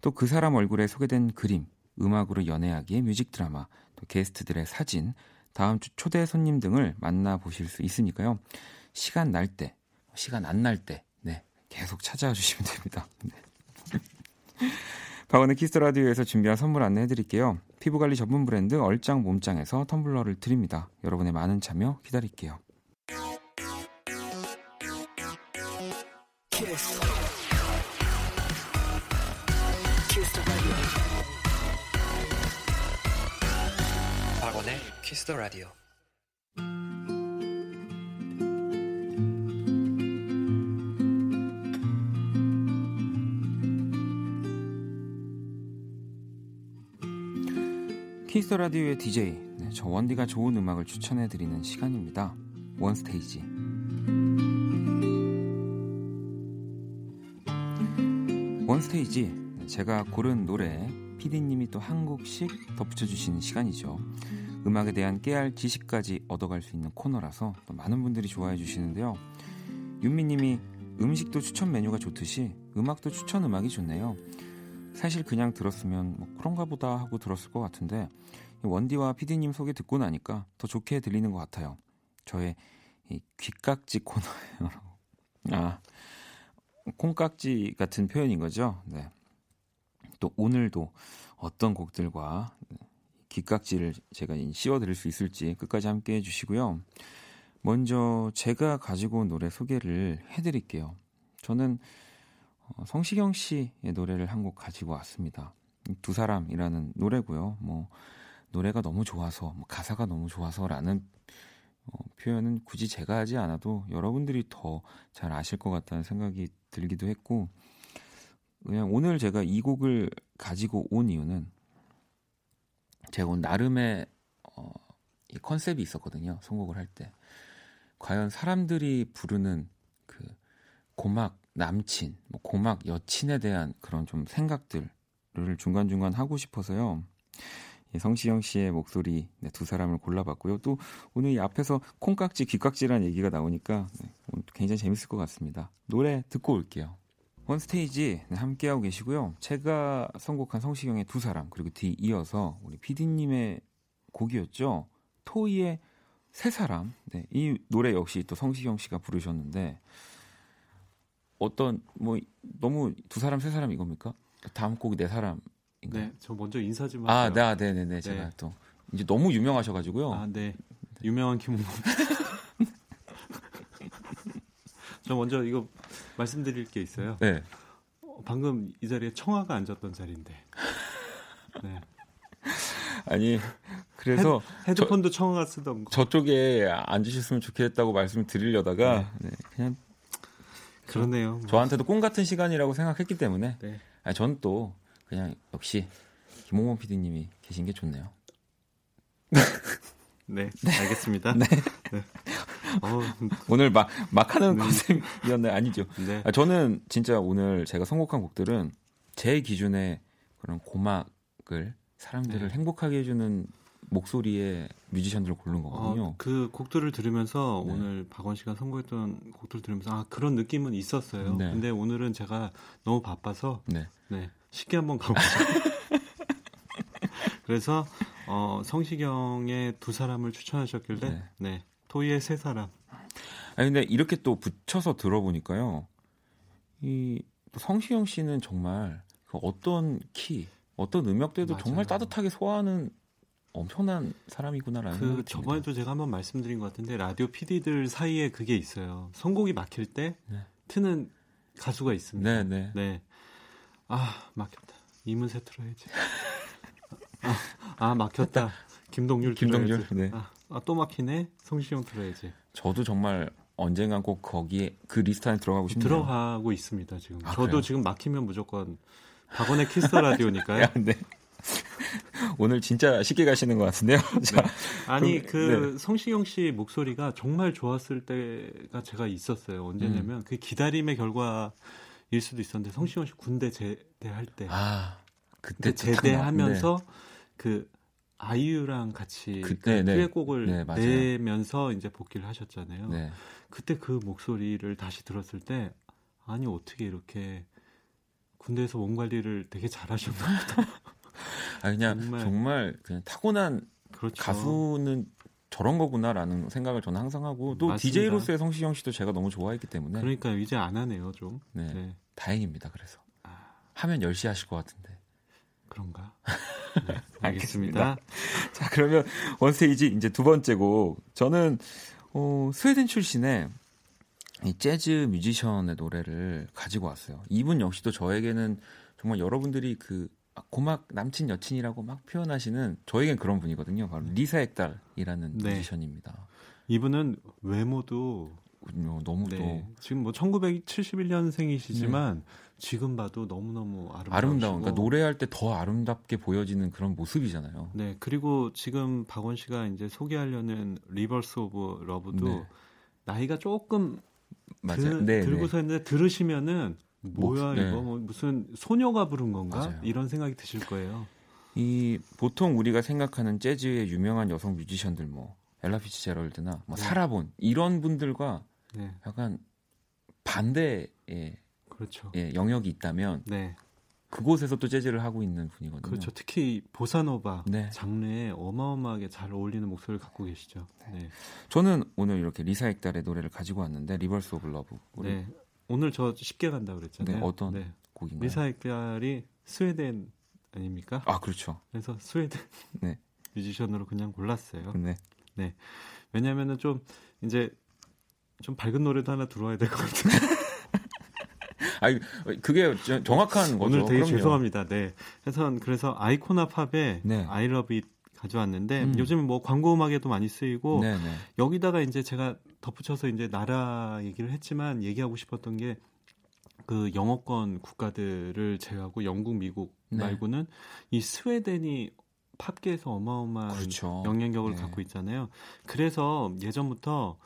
또 그 사람 얼굴에 소개된 그림, 음악으로 연애하기의 뮤직 드라마, 또 게스트들의 사진, 다음 주 초대 손님 등을 만나보실 수 있으니까요. 시간 날 때, 시간 안 날 때, 네, 계속 찾아와 주시면 됩니다. 네. 박원의 키스 더 라디오에서 준비한 선물 안내해 드릴게요. 피부관리 전문 브랜드 얼짱 몸짱에서 텀블러를 드립니다. 여러분의 많은 참여 기다릴게요. 키스 더 라디오. 키스 라디오의 DJ 네, 저 원디가 좋은 음악을 추천해 드리는 시간입니다. 원 스테이지. 원 스테이지 제가 고른 노래 피디님이 또 한 곡씩 덧붙여 주시는 시간이죠. 음악에 대한 깨알 지식까지 얻어갈 수 있는 코너라서 또 많은 분들이 좋아해 주시는데요. 윤미님이 음식도 추천 메뉴가 좋듯이 음악도 추천 음악이 좋네요. 사실 그냥 들었으면 뭐 그런가 보다 하고 들었을 것 같은데 원디와 피디님 소개 듣고 나니까 더 좋게 들리는 것 같아요. 저의 이 귓깍지 코너예요. 아 콩깍지 같은 표현인 거죠. 네. 또 오늘도 어떤 곡들과 귓깍지를 제가 씌워드릴 수 있을지 끝까지 함께 해주시고요. 먼저 제가 가지고 온 노래 소개를 해드릴게요. 저는 어, 성시경 씨의 노래를 한 곡 가지고 왔습니다. 두 사람이라는 노래고요. 뭐 노래가 너무 좋아서, 뭐 가사가 너무 좋아서라는 어, 표현은 굳이 제가 하지 않아도 여러분들이 더 잘 아실 것 같다는 생각이 들기도 했고 그냥 오늘 제가 이 곡을 가지고 온 이유는 제가 오늘 나름의 어, 이 컨셉이 있었거든요. 선곡을 할 때. 과연 사람들이 부르는 그 고막 남친, 뭐 고막 여친에 대한 그런 좀 생각들을 중간중간 하고 싶어서요. 성시영 씨의 목소리 네, 두 사람을 골라봤고요. 또 오늘 이 앞에서 콩깍지, 귀깍지라는 얘기가 나오니까 네, 굉장히 재밌을 것 같습니다. 노래 듣고 올게요. 원스테이지 네, 함께하고 계시고요. 제가 선곡한 성시경의 두 사람 그리고 뒤 이어서 우리 PD님의 곡이었죠. 토이의 세 사람. 네, 이 노래 역시 또 성시경 씨가 부르셨는데 어떤 뭐 너무 두 사람 세 사람 이겁니까? 다음 곡이 네 사람인가요? 네, 저 먼저 인사 좀 아, 할게요. 아, 네, 네, 네, 제가 네. 또 이제 너무 유명하셔가지고요. 아, 네, 유명한 김웅. 저 먼저 이거 말씀드릴 게 있어요. 네. 어, 방금 이 자리에 청하가 앉았던 자리인데. 네. 아니 그래서 헤드, 폰도 청하가 쓰던 거. 저쪽에 앉으셨으면 좋겠다고 말씀을 드리려다가 네. 네, 그냥 그러네요. 저한테도 꿈 같은 시간이라고 생각했기 때문에 네. 아니 저는 또 그냥 역시 김홍원 PD님이 계신 게 좋네요. 네, 네, 알겠습니다. 네. 네. 어, 오늘 막, 막 하는 네. 컨셉이었나요? 아니죠. 네. 아, 저는 진짜 오늘 제가 선곡한 곡들은 제 기준에 그런 고막을 사람들을 네. 행복하게 해주는 목소리의 뮤지션들을 고른 거거든요. 어, 그 곡들을 들으면서 네. 오늘 박원 씨가 선곡했던 곡들 을 들으면서 아 그런 느낌은 있었어요. 네. 근데 오늘은 제가 너무 바빠서 네, 네 쉽게 한번 가보죠. 그래서 어, 성시경의 두 사람을 추천하셨길래 네, 네 토이의 세 사람. 아니 근데 이렇게 또 붙여서 들어보니까요. 이 성시경 씨는 정말 그 어떤 키, 어떤 음역대도 맞아요. 정말 따뜻하게 소화하는 엄청난 사람이구나라는 그 저번에도 제가 한번 말씀드린 것 같은데 라디오 PD들 사이에 그게 있어요. 선곡이 막힐 때 네. 트는 가수가 있습니다. 네, 네. 네. 아 막혔다. 이문세 틀어야지. 아, 아 막혔다. 김동률 김동률. 네. 아, 아, 또 막히네. 성시경 들어야지. 저도 정말 언젠간 꼭 거기에 그 리스트 안에 들어가고 싶네요. 들어가고 있습니다 지금. 아, 저도 그래요? 지금 막히면 무조건 박원의 키스 라디오니까요. 네. 오늘 진짜 쉽게 가시는 것 같은데요. 자, 네. 아니 그럼, 그 네. 성시경 씨 목소리가 정말 좋았을 때가 제가 있었어요. 언제냐면 음. 그 기다림의 결과일 수도 있었는데 성시경 씨 군대 제대할 때, 아 그때 제대하면서 네. 그 아이유랑 같이 그, 그 네, 네. 듀엣곡을 네, 내면서 이제 복귀를 하셨잖아요. 네. 그때 그 목소리를 다시 들었을 때 아니 어떻게 이렇게 군대에서 몸 관리를 되게 잘하셨나 보다. 아 그냥 정말, 정말 그냥 타고난 그렇죠. 가수는 저런 거구나라는 생각을 저는 항상 하고 또 맞습니다. DJ로서의 성시경 씨도 제가 너무 좋아했기 때문에 그러니까 이제 안 하네요 좀. 네, 네. 다행입니다. 그래서 아... 하면 10시 하실 것 같은데. 그런가? 네, 알겠습니다. 자 그러면 원스테이지 이제 두 번째 곡 저는 어, 스웨덴 출신의 이 재즈 뮤지션의 노래를 가지고 왔어요. 이분 역시도 저에게는 정말 여러분들이 그 고막 남친 여친이라고 막 표현하시는 저에겐 그런 분이거든요. 바로 리사 액달이라는 네. 뮤지션입니다. 이분은 외모도 너무 네. 또 지금 뭐 1971년생이시지만 네. 지금 봐도 너무너무 아름다워. 아름다운 그러니까 노래할 때 더 아름답게 보여지는 그런 모습이잖아요. 네. 그리고 지금 박원 씨가 이제 소개하려는 Rivers of Love도 네. 나이가 조금 맞아요. 드, 네, 들고서 네. 했는데 들으시면은 뭐야 네. 이거 뭐 무슨 소녀가 부른 건가 맞아요. 이런 생각이 드실 거예요. 이 보통 우리가 생각하는 재즈의 유명한 여성 뮤지션들 뭐 엘라 피츠제럴드나 뭐 네. 사라본 이런 분들과 네. 약간 반대의 그렇죠. 예, 영역이 있다면 네. 그곳에서 또 재즈를 하고 있는 분이거든요. 그렇죠. 특히 보사노바 네. 장르에 어마어마하게 잘 어울리는 목소리를 갖고 계시죠. 네. 네. 저는 오늘 이렇게 리사 액달의 노래를 가지고 왔는데 Rivers of Love. 네. 오늘 저 쉽게 간다 그랬잖아요. 네, 어떤 네. 곡인가요? 리사 액달이 스웨덴 아닙니까? 아 그렇죠. 그래서 스웨덴 네. 뮤지션으로 그냥 골랐어요. 네. 네. 왜냐하면은 좀 이제 좀 밝은 노래도 하나 들어와야 될 것 같은데. 아니 그게 정확한 거죠. 오늘 되게 그럼요. 죄송합니다. 네. 그래서 그래서 아이코나 팝의 네. I Love It 가져왔는데 음. 요즘 뭐 광고 음악에도 많이 쓰이고 네네. 네. 여기다가 이제 제가 덧붙여서 이제 나라 얘기를 했지만 얘기하고 싶었던 게 그 영어권 국가들을 제외하고 영국, 미국 네. 말고는 이 스웨덴이 팝계에서 어마어마한 그렇죠. 영향력을 네. 갖고 있잖아요. 그래서 예전부터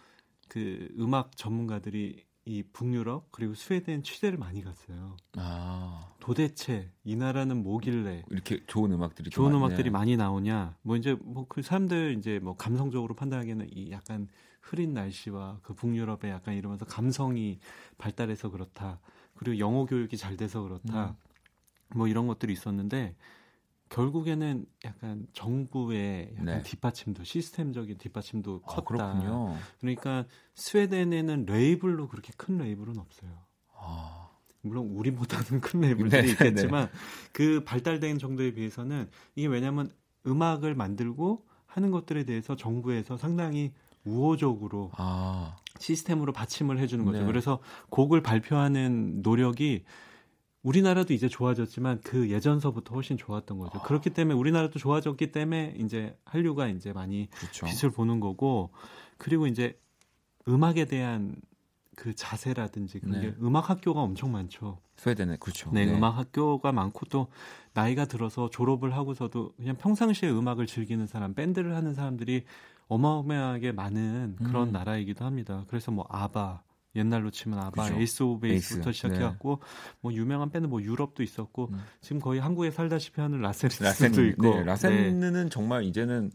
그 음악 전문가들이 이 북유럽 그리고 스웨덴 취재를 많이 갔어요. 아. 도대체 이 나라는 뭐길래 이렇게 좋은 음악들이 좋은 음악들이 많이 나오냐? 뭐 이제 뭐 그 사람들 이제 뭐 감성적으로 판단하기에는 이 약간 흐린 날씨와 그 북유럽에 약간 이러면서 감성이 발달해서 그렇다. 그리고 영어 교육이 잘 돼서 그렇다. 음. 뭐 이런 것들이 있었는데 결국에는 약간 정부의 약간 네. 뒷받침도 시스템적인 뒷받침도 아, 컸다. 아, 그러니까 스웨덴에는 레이블로 그렇게 큰 레이블은 없어요. 아. 물론 우리보다는 큰 레이블들이 네, 있겠지만 네. 그 발달된 정도에 비해서는 이게 왜냐하면 음악을 만들고 하는 것들에 대해서 정부에서 상당히 우호적으로 아. 시스템으로 받침을 해주는 거죠. 네. 그래서 곡을 발표하는 노력이 우리나라도 이제 좋아졌지만 그 예전서부터 훨씬 좋았던 거죠. 아. 그렇기 때문에 우리나라도 좋아졌기 때문에 이제 한류가 이제 많이 그렇죠. 빛을 보는 거고 그리고 이제 음악에 대한 그 자세라든지 그런 네. 게 음악 학교가 엄청 많죠. 스웨덴에 그렇죠. 네, 네, 음악 학교가 많고 또 나이가 들어서 졸업을 하고서도 그냥 평상시에 음악을 즐기는 사람, 밴드를 하는 사람들이 어마어마하게 많은 그런 음. 나라이기도 합니다. 그래서 뭐 아바 옛날로 치면 아바, 그죠. 에이스 오브 베이스부터 시작해갖고 네. 뭐 유명한 밴드 뭐 유럽도 있었고 음. 지금 거의 한국에 살다시피 하는 라센도 라센, 있고 네, 라센는 네. 정말 이제는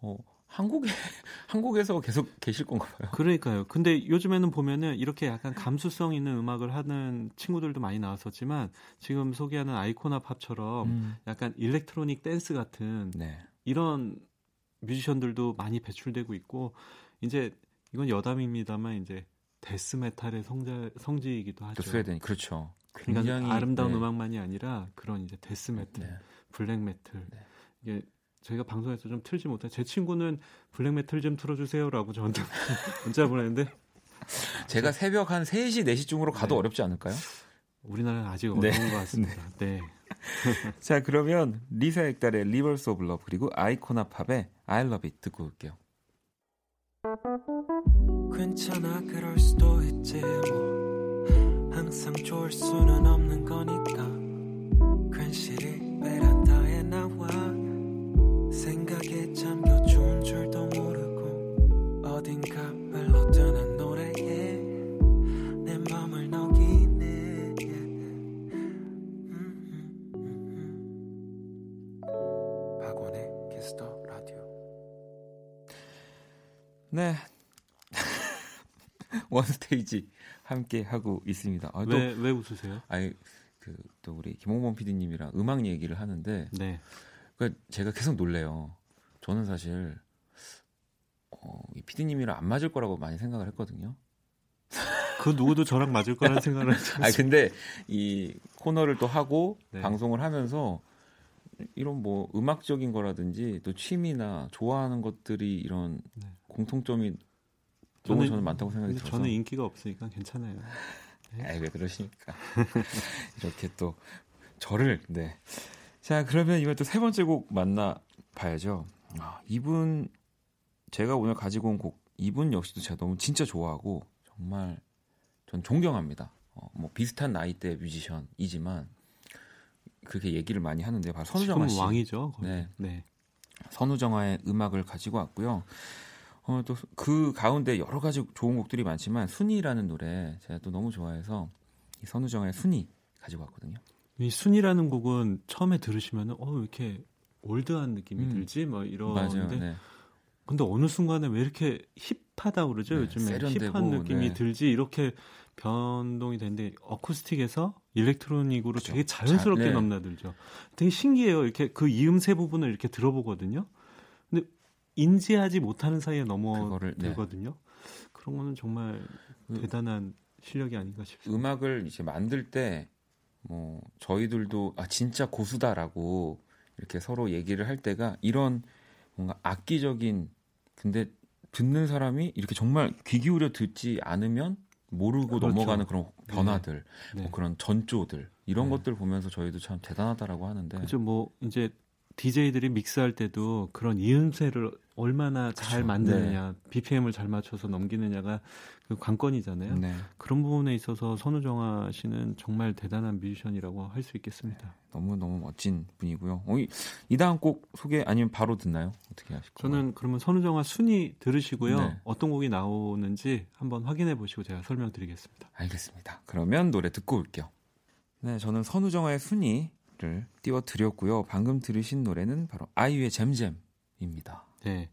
어, 한국에 한국에서 계속 계실 건가 봐요. 그러니까요. 근데 요즘에는 보면은 이렇게 약간 감수성 있는 음악을 하는 친구들도 많이 나왔었지만 지금 소개하는 아이코나 팝처럼 음. 약간 electronic 댄스 같은 네. 이런 뮤지션들도 많이 배출되고 있고 이제 이건 여담입니다만 이제 death metal의 성자, 성지이기도 하죠. 스웨덴 그렇죠. 굉장히 그러니까 아름다운 네. 음악만이 아니라 그런 이제 death metal, 네. black metal 네. 이게 저희가 방송에서 좀 틀지 못해. 제 친구는 black metal 좀 틀어주세요라고 저한테 문자 보냈는데 제가 새벽 한 3시, 4시쯤으로 가도 네. 어렵지 않을까요? 우리나라는 아직 어려운 네. 것 같습니다. 네. 자 그러면 리사 액달의 Rivers of Love 그리고 아이코나 팝의 I Love It 듣고 올게요. 괜찮아 그럴 수도 있지 뭐. 항상 좋을 수는 없는 거니까. 괜시리 베란다에 나와. 생각에 잠겨 좋은 줄도 모르고 어딘가 흘러드는 노래에 내 맘을 녹이네. 박원의 Kiss the Radio. 네 원스테이지 함께 하고 있습니다. 아, 왜, 왜 웃으세요? 아니, 그, 또 우리 김홍범 PD님이랑 음악 얘기를 하는데, 네. 그 제가 계속 놀래요. 저는 사실, 어, 이 PD님이랑 안 맞을 거라고 많이 생각을 했거든요. 그 누구도 저랑 맞을 거라는 생각을 했어요. 아 근데 이 코너를 또 하고 네. 방송을 하면서 이런 뭐 음악적인 거라든지 또 취미나 좋아하는 것들이 이런 네. 공통점이 너무 저는, 많다고 생각이 들어서 저는 인기가 없으니까 괜찮아요. 네. 에이, 왜 그러십니까? 이렇게 또 저를 네. 자 그러면 이번 또세 번째 곡 만나 봐야죠. 아, 이분 제가 오늘 가지고 온 곡 이분 역시도 제가 너무 진짜 좋아하고 정말 전 존경합니다. 어, 뭐 비슷한 나이대 뮤지션이지만 그렇게 얘기를 많이 하는데 바로 선우정아 씨. 왕이죠. 거기. 네. 네. 선우정아의 음악을 가지고 왔고요. 어, 또 그 가운데 여러 가지 좋은 곡들이 많지만 순이라는 노래 제가 또 너무 좋아해서 이 선우정의 순이 가지고 왔거든요. 이 순이라는 곡은 처음에 들으시면은 어, 왜 이렇게 올드한 느낌이 음. 들지? 뭐 이러는데 네. 근데 어느 순간에 왜 이렇게 힙하다 그러죠? 네, 요즘에 세련되고, 힙한 느낌이 네. 들지 이렇게 변동이 되는데 어쿠스틱에서 일렉트로닉으로 그렇죠. 되게 자연스럽게 자, 네. 넘나들죠. 되게 신기해요. 이렇게 그 이음새 부분을 이렇게 들어보거든요. 인지하지 못하는 사이에 넘어들거든요. 네. 그런 거는 정말 그, 대단한 실력이 아닌가 싶습니다. 음악을 이제 만들 때 뭐 저희들도 아 진짜 고수다라고 이렇게 서로 얘기를 할 때가 이런 뭔가 악기적인 근데 듣는 사람이 이렇게 정말 귀 기울여 듣지 않으면 모르고 그렇죠. 넘어가는 그런 네. 변화들, 네. 뭐 네. 그런 전조들 이런 네. 것들 보면서 저희도 참 대단하다라고 하는데. 그죠. 뭐 이제 DJ들이 믹스할 때도 그런 이음새를 얼마나 잘 그렇죠. 만드느냐, 네. BPM을 잘 맞춰서 넘기느냐가 그 관건이잖아요. 네. 그런 부분에 있어서 선우정아 씨는 정말 대단한 뮤지션이라고 할 수 있겠습니다. 네. 너무 너무 멋진 분이고요. 어, 이, 이 다음 곡 소개 아니면 바로 듣나요? 어떻게 하실 거예요? 저는 그러면 선우정아 순위 들으시고요. 네. 어떤 곡이 나오는지 한번 확인해 보시고 제가 설명드리겠습니다. 알겠습니다. 그러면 노래 듣고 올게요. 네, 저는 선우정아의 순위 를 띄워드렸고요. 방금 들으신 노래는 바로 아이유의 잼잼입니다. 네.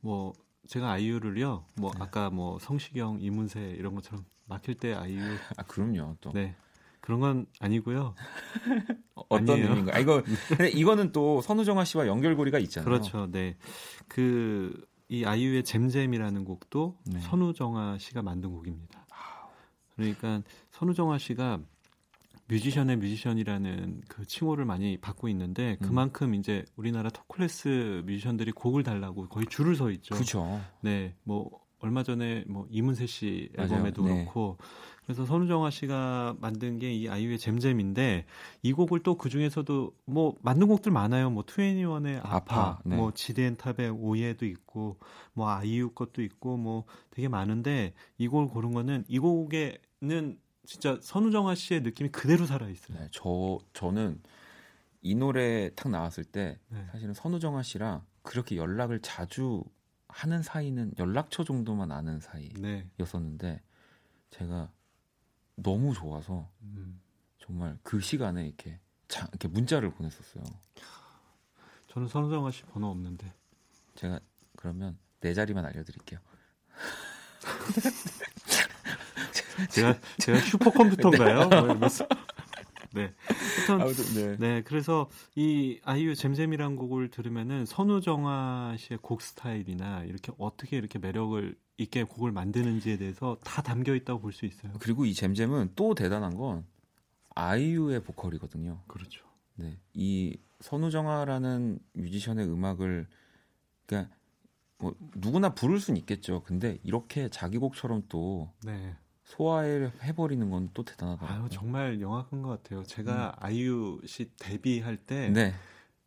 뭐 제가 아이유를요. 뭐 네. 아까 뭐 성시경, 이문세 이런 것처럼 막힐 때 아이유. 아 그럼요. 또. 네. 그런 건 아니고요. 어떤 의미인가? 아, 이거 근데 이거는 또 선우정아 씨와 연결고리가 있잖아요. 그렇죠. 네. 그 이 아이유의 잼잼이라는 곡도 네. 선우정아 씨가 만든 곡입니다. 그러니까 선우정아 씨가 뮤지션의 뮤지션이라는 그 칭호를 많이 받고 있는데 음. 그만큼 음. 이제 우리나라 톱 클래스 뮤지션들이 곡을 달라고 거의 줄을 서 있죠. 그렇죠. 네, 뭐 얼마 전에 뭐 이문세 씨 앨범에도 맞아요. 네. 그렇고 그래서 선우정아 씨가 만든 게 이 아이유의 잼잼인데 이 곡을 또 그 중에서도 뭐 만든 곡들 많아요. 뭐 투애니원의 아파, 아파 네. 뭐 지디앤탑의 Oh Yeah도 있고 뭐 아이유 것도 있고 뭐 되게 많은데 이 곡을 고른 거는 이 곡에는 진짜 선우정아 씨의 느낌이 그대로 살아 있어요. 네, 저 저는 이 노래 탁 나왔을 때 네. 사실은 선우정아 씨랑 그렇게 연락을 자주 하는 사이는 연락처 정도만 아는 사이였었는데 네. 제가 너무 좋아서 음. 정말 그 시간에 이렇게 자, 이렇게 문자를 보냈었어요. 저는 선우정아 씨 번호 없는데 제가 그러면 내 자리만 알려드릴게요. 제가 제가 슈퍼컴퓨터인가요? 네. 뭐 네. 하여튼, 네. 네. 그래서 이 아이유 잼잼이란 곡을 들으면은 선우정아 씨의 곡 스타일이나 이렇게 어떻게 이렇게 매력을 있게 곡을 만드는지에 대해서 다 담겨 있다고 볼 수 있어요. 그리고 이 잼잼은 또 대단한 건 아이유의 보컬이거든요. 그렇죠. 네. 이 선우정아라는 뮤지션의 음악을 그러니까 뭐 누구나 부를 수는 있겠죠. 근데 이렇게 자기 곡처럼 또 네. 소화해 버리는 건 또 대단하더라고요. 아유, 정말 영악한 것 같아요. 제가 음. 아이유 씨 데뷔할 때 네.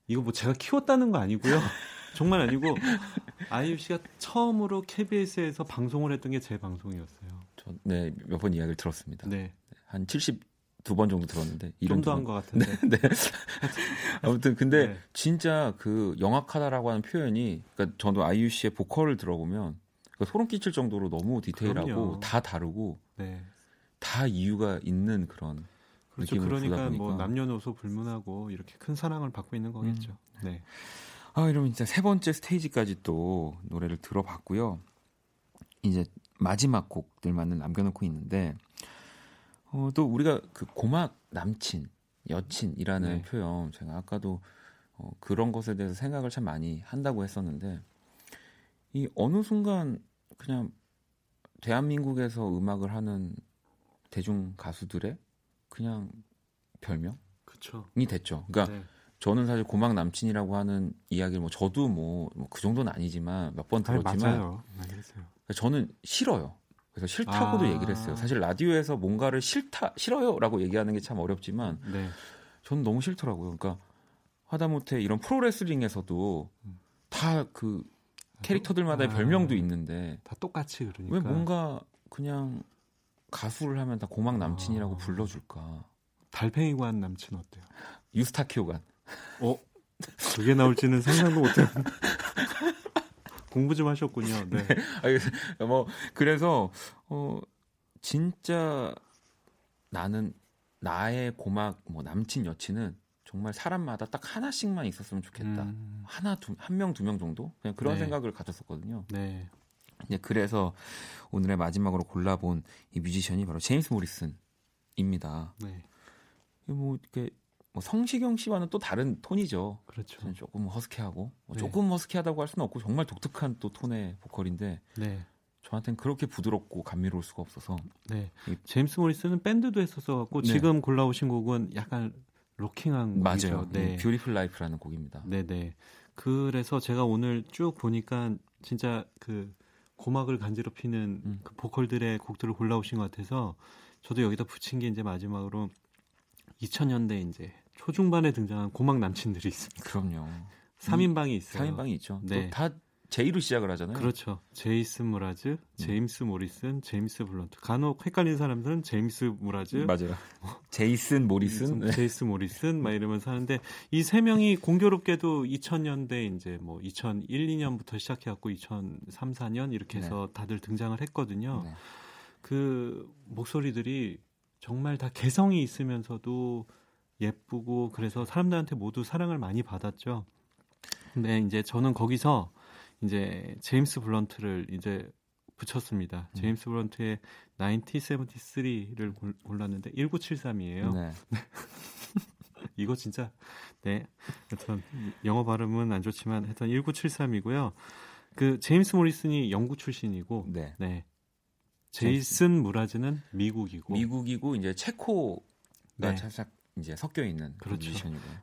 이거 뭐 제가 키웠다는 거 아니고요. 정말 아니고 아이유 씨가 처음으로 KBS에서 방송을 했던 게 제 방송이었어요. 저, 네, 몇 번 이야기를 들었습니다. 네. 한 72번 정도 들었는데 이런 도한것 같은데. 네. 네. 아무튼 근데 네. 진짜 그 영악하다라고 하는 표현이 그러니까 저도 아이유 씨의 보컬을 들어보면 그러니까 소름 끼칠 정도로 너무 디테일하고 그럼요. 다 다르고 네. 다 이유가 있는 그런 그렇죠. 그러니까 뭐 남녀노소 불문하고 이렇게 큰 사랑을 받고 있는 거겠죠. 음. 네. 아, 이러면 진짜 세 번째 스테이지까지 또 노래를 들어봤고요. 이제 마지막 곡들만을 남겨놓고 있는데 어, 또 우리가 그 고막 남친, 여친이라는 네. 표현 제가 아까도 어, 그런 것에 대해서 생각을 참 많이 한다고 했었는데 이 어느 순간 그냥 대한민국에서 음악을 하는 대중 가수들의 그냥 별명이 그쵸. 됐죠. 그러니까 네. 저는 사실 고막 남친이라고 하는 이야기를 뭐 저도 뭐 그 정도는 아니지만 몇 번 들었지만 맞아요. 그러니까 저는 싫어요. 그래서 싫다고도 아. 얘기를 했어요. 사실 라디오에서 뭔가를 싫다 싫어요라고 얘기하는 게 참 어렵지만 네. 저는 너무 싫더라고요. 그러니까 하다못해 이런 프로레슬링에서도 음. 다그 캐릭터들마다의 아, 별명도 있는데 다 똑같이 그러니까 왜 뭔가 그냥 가수를 하면 다 고막 남친이라고 아, 불러줄까? 달팽이관 남친 어때요? 유스타키오관. 어? 그게 나올지는 상상도 못했. 공부 좀 하셨군요. 네. 네. 뭐 그래서 어 진짜 나는 나의 고막 뭐 남친 여친은 정말 사람마다 딱 하나씩만 있었으면 좋겠다. 음. 하나 두한 명 두 명 정도 그냥 그런 네. 생각을 가졌었거든요. 네. 이제 그래서 오늘의 마지막으로 골라본 이 뮤지션이 바로 제임스 모리슨입니다. 네. 뭐 이렇게 뭐 성시경 씨와는 또 다른 톤이죠. 그렇죠. 조금 허스키하고 뭐 네. 조금 허스키하다고 할 수는 없고 정말 독특한 또 톤의 보컬인데 네. 저한테는 그렇게 부드럽고 감미로울 수가 없어서. 네. 제임스 모리슨은 밴드도 했었어 갖고 네. 지금 골라오신 곡은 약간 rocking한 맞아요. 곡이죠. 네. Beautiful Life라는 곡입니다. 네, 네. 그래서 제가 오늘 쭉 보니까 진짜 그 고막을 간지럽히는 음. 그 보컬들의 곡들을 골라오신 것 같아서 저도 여기다 붙인 게 이제 마지막으로 2000년대 이제 초중반에 등장한 고막 남친들이 있습니다. 그럼요. 3인방이 있어요. 3인방이 있죠. 네. 다 J로 시작을 하잖아요. 그렇죠. 제이슨 무라즈, 음. 제임스 모리슨, 제임스 블런트. 간혹 헷갈리는 사람들은 제임스 무라즈, 맞아요. 제이슨 모리슨, 네. 제이스 모리슨 막 이러면서 하는데 이 세 명이 공교롭게도 2000년대 이제 뭐 2001, 2년부터 시작해 갖고 2003, 4년 이렇게 해서 네. 다들 등장을 했거든요. 네. 그 목소리들이 정말 다 개성이 있으면서도 예쁘고 그래서 사람들한테 모두 사랑을 많이 받았죠. 근데 이제 저는 거기서 이제 제임스 블런트를 이제 붙였습니다. 음. 제임스 블런트의 1973를 골랐는데 1973이에요. 네. 이거 진짜 네. 하여튼 영어 발음은 안 좋지만 하여튼 1973이고요. 그 제임스 모리슨이 영국 출신이고 네. 네. 제이슨 무라즈는 미국이고 미국이고 이제 체코가 네. 살짝 이제 섞여 있는 그렇죠.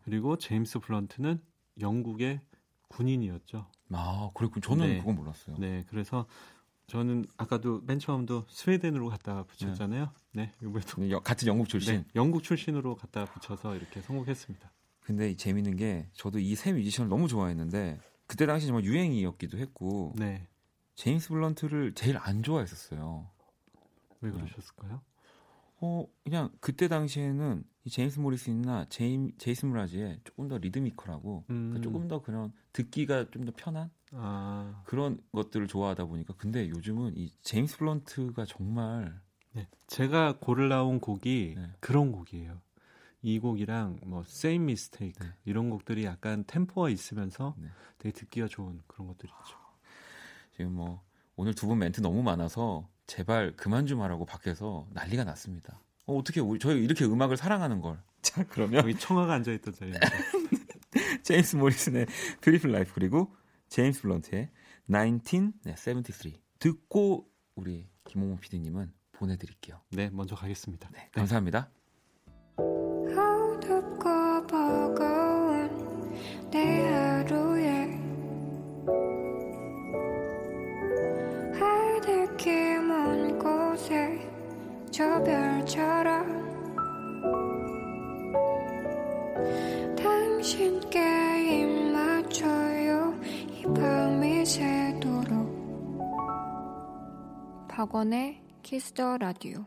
그리고 제임스 블런트는 영국의 군인이었죠. 아, 그랬군. 저는 네. 그건 몰랐어요. 네, 그래서 저는 아까도 맨 처음도 스웨덴으로 갖다 붙였잖아요. 네, 네 이번에도 같은 영국 출신. 네, 영국 출신으로 갖다 붙여서 이렇게 성공했습니다. 근데 재밌는 게 저도 이 세 뮤지션을 너무 좋아했는데 그때 당시 정말 유행이었기도 했고 네. 제임스 블런트를 제일 안 좋아했었어요. 왜 그러셨을까요? 어 그냥 그때 당시에는 이 제임스 모리슨이나 제임 제이슨 무라지의 조금 더 리드미컬하고 음. 그러니까 조금 더 그런 듣기가 좀 더 편한 아. 그런 것들을 좋아하다 보니까 근데 요즘은 이 제임스 블런트가 정말 네. 제가 고를나온 곡이 네. 그런 곡이에요. 이 곡이랑 뭐 Same Mistake 네. 이런 곡들이 약간 템포가 있으면서 네. 되게 듣기가 좋은 그런 것들이죠. 지금 뭐 오늘 두 분 멘트 너무 많아서 제발 그만 좀 하라고 밖에서 난리가 났습니다. 어, 어떻게 우리 저희 이렇게 음악을 사랑하는 걸? 자 그러면 여기 청아가 앉아 있던 자리입니다. 제임스 모리슨의 Beautiful Life 그리고 제임스 블런트의 1973 듣고 우리 김홍문 PD님은 보내 드릴게요. 네, 먼저 가겠습니다. 네, 감사합니다. 네. 저 별처럼 당신께 입 맞춰요 이 밤이 새도록 박원의 Kiss the Radio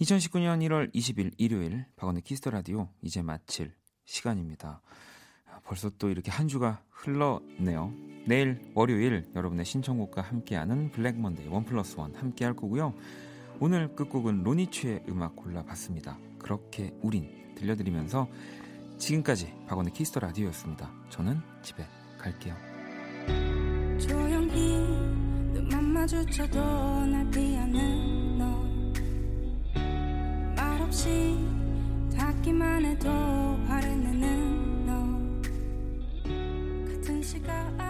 2019년 1월 20일 일요일 박원의 Kiss the Radio 이제 마칠 시간입니다. 벌써 또 이렇게 한 주가 흘렀네요. 내일 월요일 여러분의 신청곡과 함께하는 Black Monday one plus one 함께 할 거고요. 오늘 끝곡은 로니츠의 음악 골라봤습니다. 그렇게 우린 들려드리면서 지금까지 박원의 Kiss the Radio였습니다. 저는 집에 갈게요. 조용히 눈만 마주쳐도 날 피하는 너 말없이 닿기만 해도 바르는 너 같은 시간